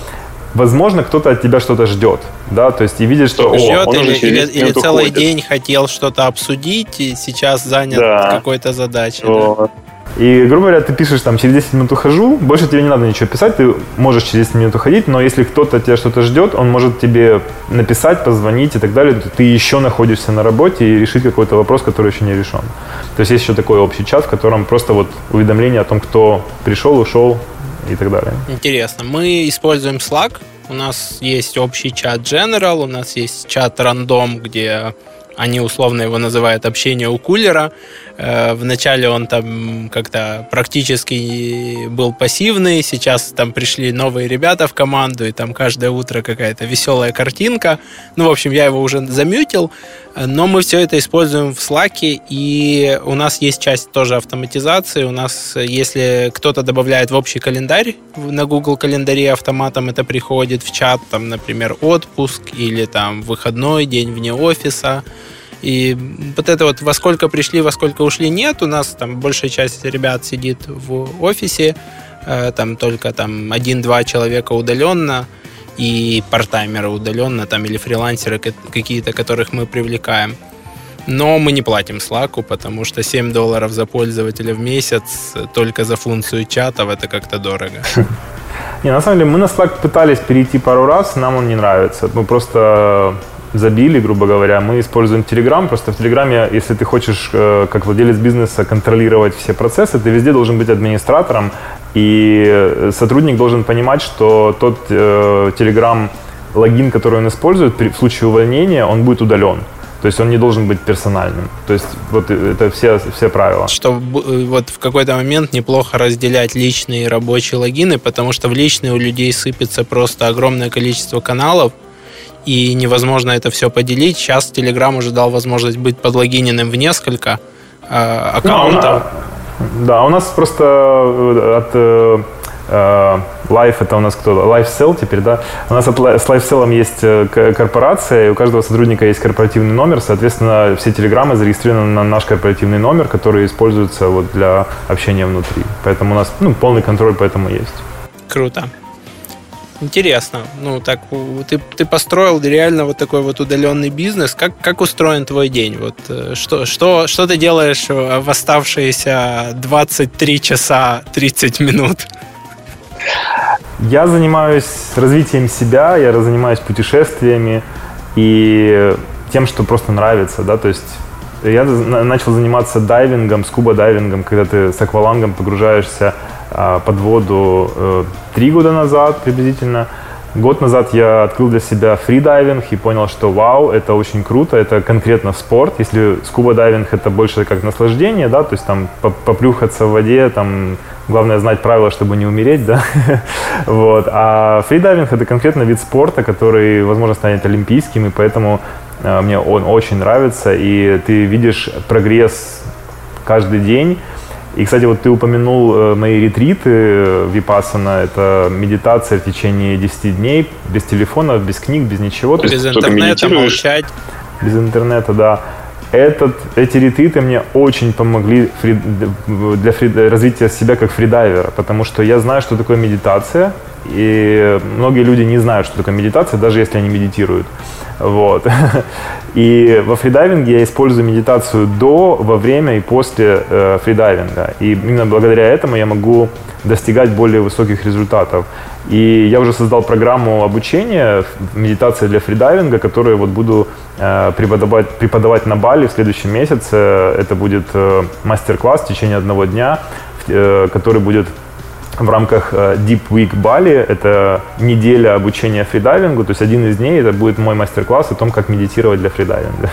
возможно, кто-то от тебя что-то ждет, да, то есть и видит, что... Ждет или, или, или целый уходит. день хотел что-то обсудить, и сейчас занят да. какой-то задачей. Вот. Да? И, грубо говоря, ты пишешь там, через 10 минут ухожу, больше тебе не надо ничего писать, ты можешь через 10 минут уходить, но если кто-то тебя что-то ждет, он может тебе написать, позвонить и так далее, то ты еще находишься на работе и решить какой-то вопрос, который еще не решен. То есть есть еще такой общий чат, в котором просто вот уведомление о том, кто пришел, ушел, и так далее. Интересно. Мы используем Slack. У нас есть общий чат General, у нас есть чат Random, где они условно его называют общение у кулера. Э, вначале он там как-то практически был пассивный, сейчас там пришли новые ребята в команду, и там каждое утро какая-то веселая картинка. Ну, в общем, я его уже замютил, но мы все это используем в Slack, и у нас есть часть тоже автоматизации. У нас, если кто-то добавляет в общий календарь, на Google календаре автоматом это приходит в чат, там, например, отпуск или там выходной день вне офиса, и вот это вот во сколько пришли, во сколько ушли, нет. У нас там большая часть ребят сидит в офисе, э, там только там один-два человека удаленно и партаймеры удаленно, там или фрилансеры какие-то, которых мы привлекаем. Но мы не платим Slack, потому что 7 долларов за пользователя в месяц только за функцию чатов это как-то дорого. Не, на самом деле мы на Slack пытались перейти пару раз, нам он не нравится. Мы просто забили, грубо говоря, мы используем Telegram. Просто в Телеграме, если ты хочешь, э, как владелец бизнеса, контролировать все процессы, ты везде должен быть администратором, и сотрудник должен понимать, что тот э, Telegram логин, который он использует, в случае увольнения, он будет удален. То есть он не должен быть персональным. То есть вот это все, все правила. Что э, вот в какой-то момент неплохо разделять личные и рабочие логины, потому что в личные у людей сыпется просто огромное количество каналов, и невозможно это все поделить. Сейчас Telegram уже дал возможность быть подлогиненным в несколько э, аккаунтов. Ну, да, у нас просто э, от э, э, Life это у нас кто? LifeSell теперь, да? У нас от, с LifeSell есть э, корпорация, и у каждого сотрудника есть корпоративный номер, соответственно, все телеграммы зарегистрированы на наш корпоративный номер, который используется вот для общения внутри. Поэтому у нас ну, полный контроль по этому есть. Круто. Интересно. Ну, так ты, ты построил реально вот такой вот удаленный бизнес. Как, как устроен твой день? Вот э, что, что, что ты делаешь в оставшиеся 23 часа 30 минут? Я занимаюсь развитием себя, я занимаюсь путешествиями и тем, что просто нравится, да, то есть я начал заниматься дайвингом, скуба-дайвингом, когда ты с аквалангом погружаешься под воду э, три года назад приблизительно. Год назад я открыл для себя фридайвинг и понял, что вау, это очень круто, это конкретно спорт. Если скуба-дайвинг это больше как наслаждение, да, то есть там поплюхаться в воде, там главное знать правила, чтобы не умереть, да, вот. А фридайвинг это конкретно вид спорта, который, возможно, станет олимпийским, и поэтому э, мне он очень нравится, и ты видишь прогресс каждый день, и, кстати, вот ты упомянул э, мои ретриты э, Випасана. Это медитация в течение 10 дней, без телефона, без книг, без ничего. Без интернета молчать. Без интернета, да. Этот, эти ретриты мне очень помогли фри, для фри, развития себя как фридайвера, потому что я знаю, что такое медитация, и многие люди не знают, что такое медитация, даже если они медитируют. Вот. И во фридайвинге я использую медитацию до, во время и после э, фридайвинга. И именно благодаря этому я могу достигать более высоких результатов. И я уже создал программу обучения медитации для фридайвинга, которую вот буду э, преподавать, преподавать на Бали в следующем месяце. Это будет э, мастер-класс в течение одного дня, э, который будет в рамках э, Deep Week Bali. Это неделя обучения фридайвингу. То есть один из дней это будет мой мастер-класс о том, как медитировать для фридайвинга.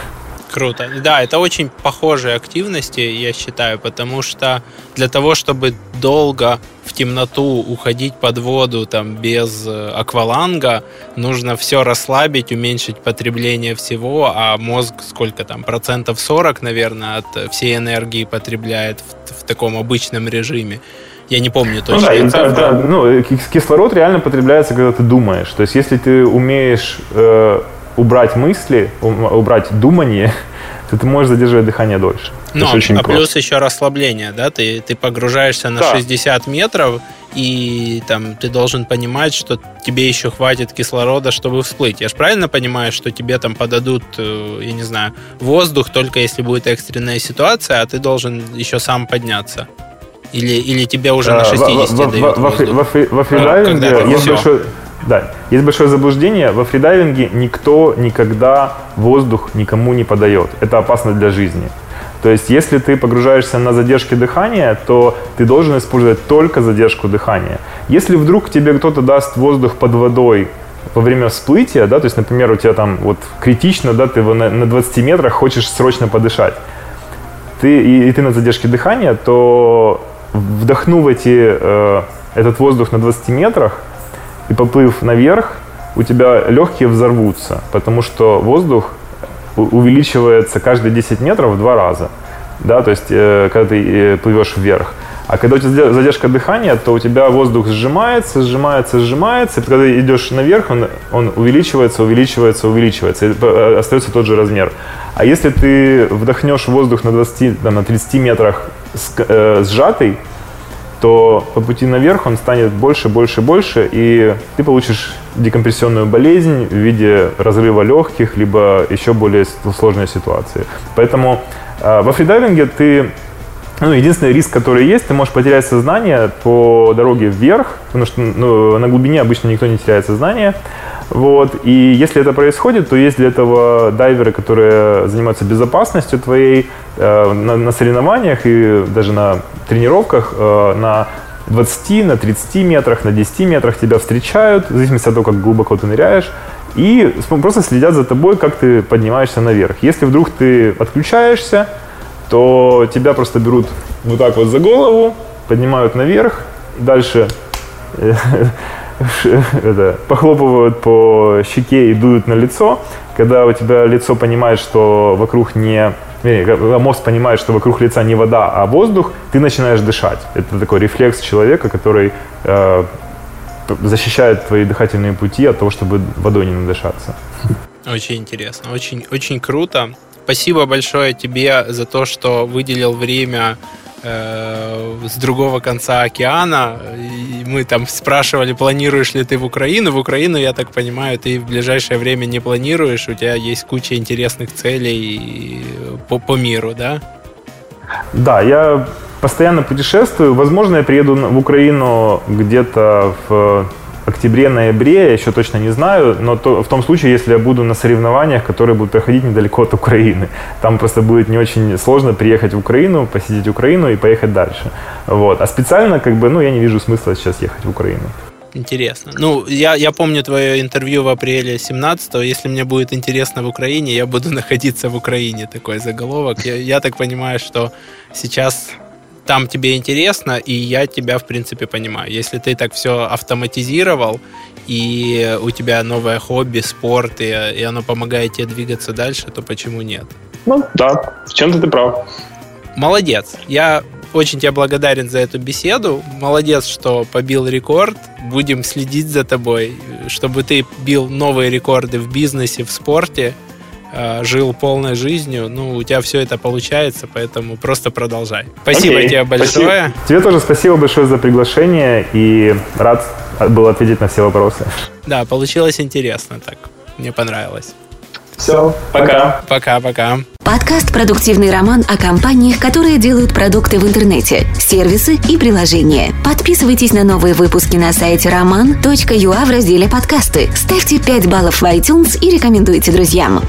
Круто. Да, это очень похожие активности, я считаю, потому что для того, чтобы долго в темноту уходить под воду там без э, акваланга, нужно все расслабить, уменьшить потребление всего, а мозг сколько там, процентов 40, наверное, от всей энергии потребляет в, в таком обычном режиме. Я не помню ну точно. Ну, да, да, ну, кислород реально потребляется, когда ты думаешь. То есть, если ты умеешь э, убрать мысли, убрать думание, то ты можешь задерживать дыхание дольше. Ну, а очень плюс еще расслабление, да? Ты, ты погружаешься на да. 60 метров, и там ты должен понимать, что тебе еще хватит кислорода, чтобы всплыть. Я же правильно понимаю, что тебе там подадут, э, я не знаю, воздух только если будет экстренная ситуация, а ты должен еще сам подняться? Или, или тебе уже на 60 во, дают во, во, во фридайвинге а, есть большое, да, есть большое заблуждение. Во фридайвинге никто никогда воздух никому не подает. Это опасно для жизни. То есть, если ты погружаешься на задержке дыхания, то ты должен использовать только задержку дыхания. Если вдруг тебе кто-то даст воздух под водой, во время всплытия, да, то есть, например, у тебя там вот критично, да, ты на, на 20 метрах хочешь срочно подышать, ты, и, и ты на задержке дыхания, то вдохнув эти, э, этот воздух на 20 метрах и поплыв наверх, у тебя легкие взорвутся, потому что воздух увеличивается каждые 10 метров в два раза. Да, то есть, э, когда ты э, плывешь вверх. А когда у тебя задержка дыхания, то у тебя воздух сжимается, сжимается, сжимается. И когда идешь наверх, он, он увеличивается, увеличивается, увеличивается. И э, остается тот же размер. А если ты вдохнешь воздух на 20, там, на 30 метрах сжатый, то по пути наверх он станет больше, больше, больше, и ты получишь декомпрессионную болезнь в виде разрыва легких, либо еще более сложной ситуации. Поэтому э, во фридайвинге ты ну, единственный риск, который есть, ты можешь потерять сознание по дороге вверх, потому что ну, на глубине обычно никто не теряет сознание. Вот. И если это происходит, то есть для этого дайверы, которые занимаются безопасностью твоей э, на, на соревнованиях и даже на тренировках э, на 20, на 30 метрах, на 10 метрах тебя встречают, в зависимости от того, как глубоко ты ныряешь, и просто следят за тобой, как ты поднимаешься наверх. Если вдруг ты отключаешься, то тебя просто берут вот так вот за голову, поднимают наверх, дальше э, это, похлопывают по щеке и дуют на лицо. Когда у тебя лицо понимает, что вокруг не... Когда мозг понимает, что вокруг лица не вода, а воздух, ты начинаешь дышать. Это такой рефлекс человека, который э, защищает твои дыхательные пути от того, чтобы водой не надышаться. Очень интересно, очень, очень круто. Спасибо большое тебе за то, что выделил время э, с другого конца океана. И мы там спрашивали, планируешь ли ты в Украину. В Украину, я так понимаю, ты в ближайшее время не планируешь. У тебя есть куча интересных целей по, по миру, да? Да, я постоянно путешествую. Возможно, я приеду в Украину где-то в октябре-ноябре, я еще точно не знаю, но то, в том случае, если я буду на соревнованиях, которые будут проходить недалеко от Украины. Там просто будет не очень сложно приехать в Украину, посетить Украину и поехать дальше. Вот. А специально, как бы, ну, я не вижу смысла сейчас ехать в Украину. Интересно. Ну, я, я помню твое интервью в апреле 17-го. Если мне будет интересно в Украине, я буду находиться в Украине. Такой заголовок. Я, я так понимаю, что сейчас там тебе интересно, и я тебя, в принципе, понимаю. Если ты так все автоматизировал, и у тебя новое хобби, спорт, и, и оно помогает тебе двигаться дальше, то почему нет? Ну, да, в чем-то ты прав. Молодец. Я очень тебе благодарен за эту беседу. Молодец, что побил рекорд. Будем следить за тобой, чтобы ты бил новые рекорды в бизнесе, в спорте. Э, жил полной жизнью. Ну, у тебя все это получается, поэтому просто продолжай. Спасибо okay, тебе большое. Спасибо. Тебе тоже спасибо большое за приглашение и рад был ответить на все вопросы. Да, получилось интересно так. Мне понравилось. Все, пока. Пока-пока. Подкаст «Продуктивный роман» о компаниях, которые делают продукты в интернете, сервисы и приложения. Подписывайтесь на новые выпуски на сайте roman.ua в разделе «Подкасты». Ставьте 5 баллов в iTunes и рекомендуйте друзьям.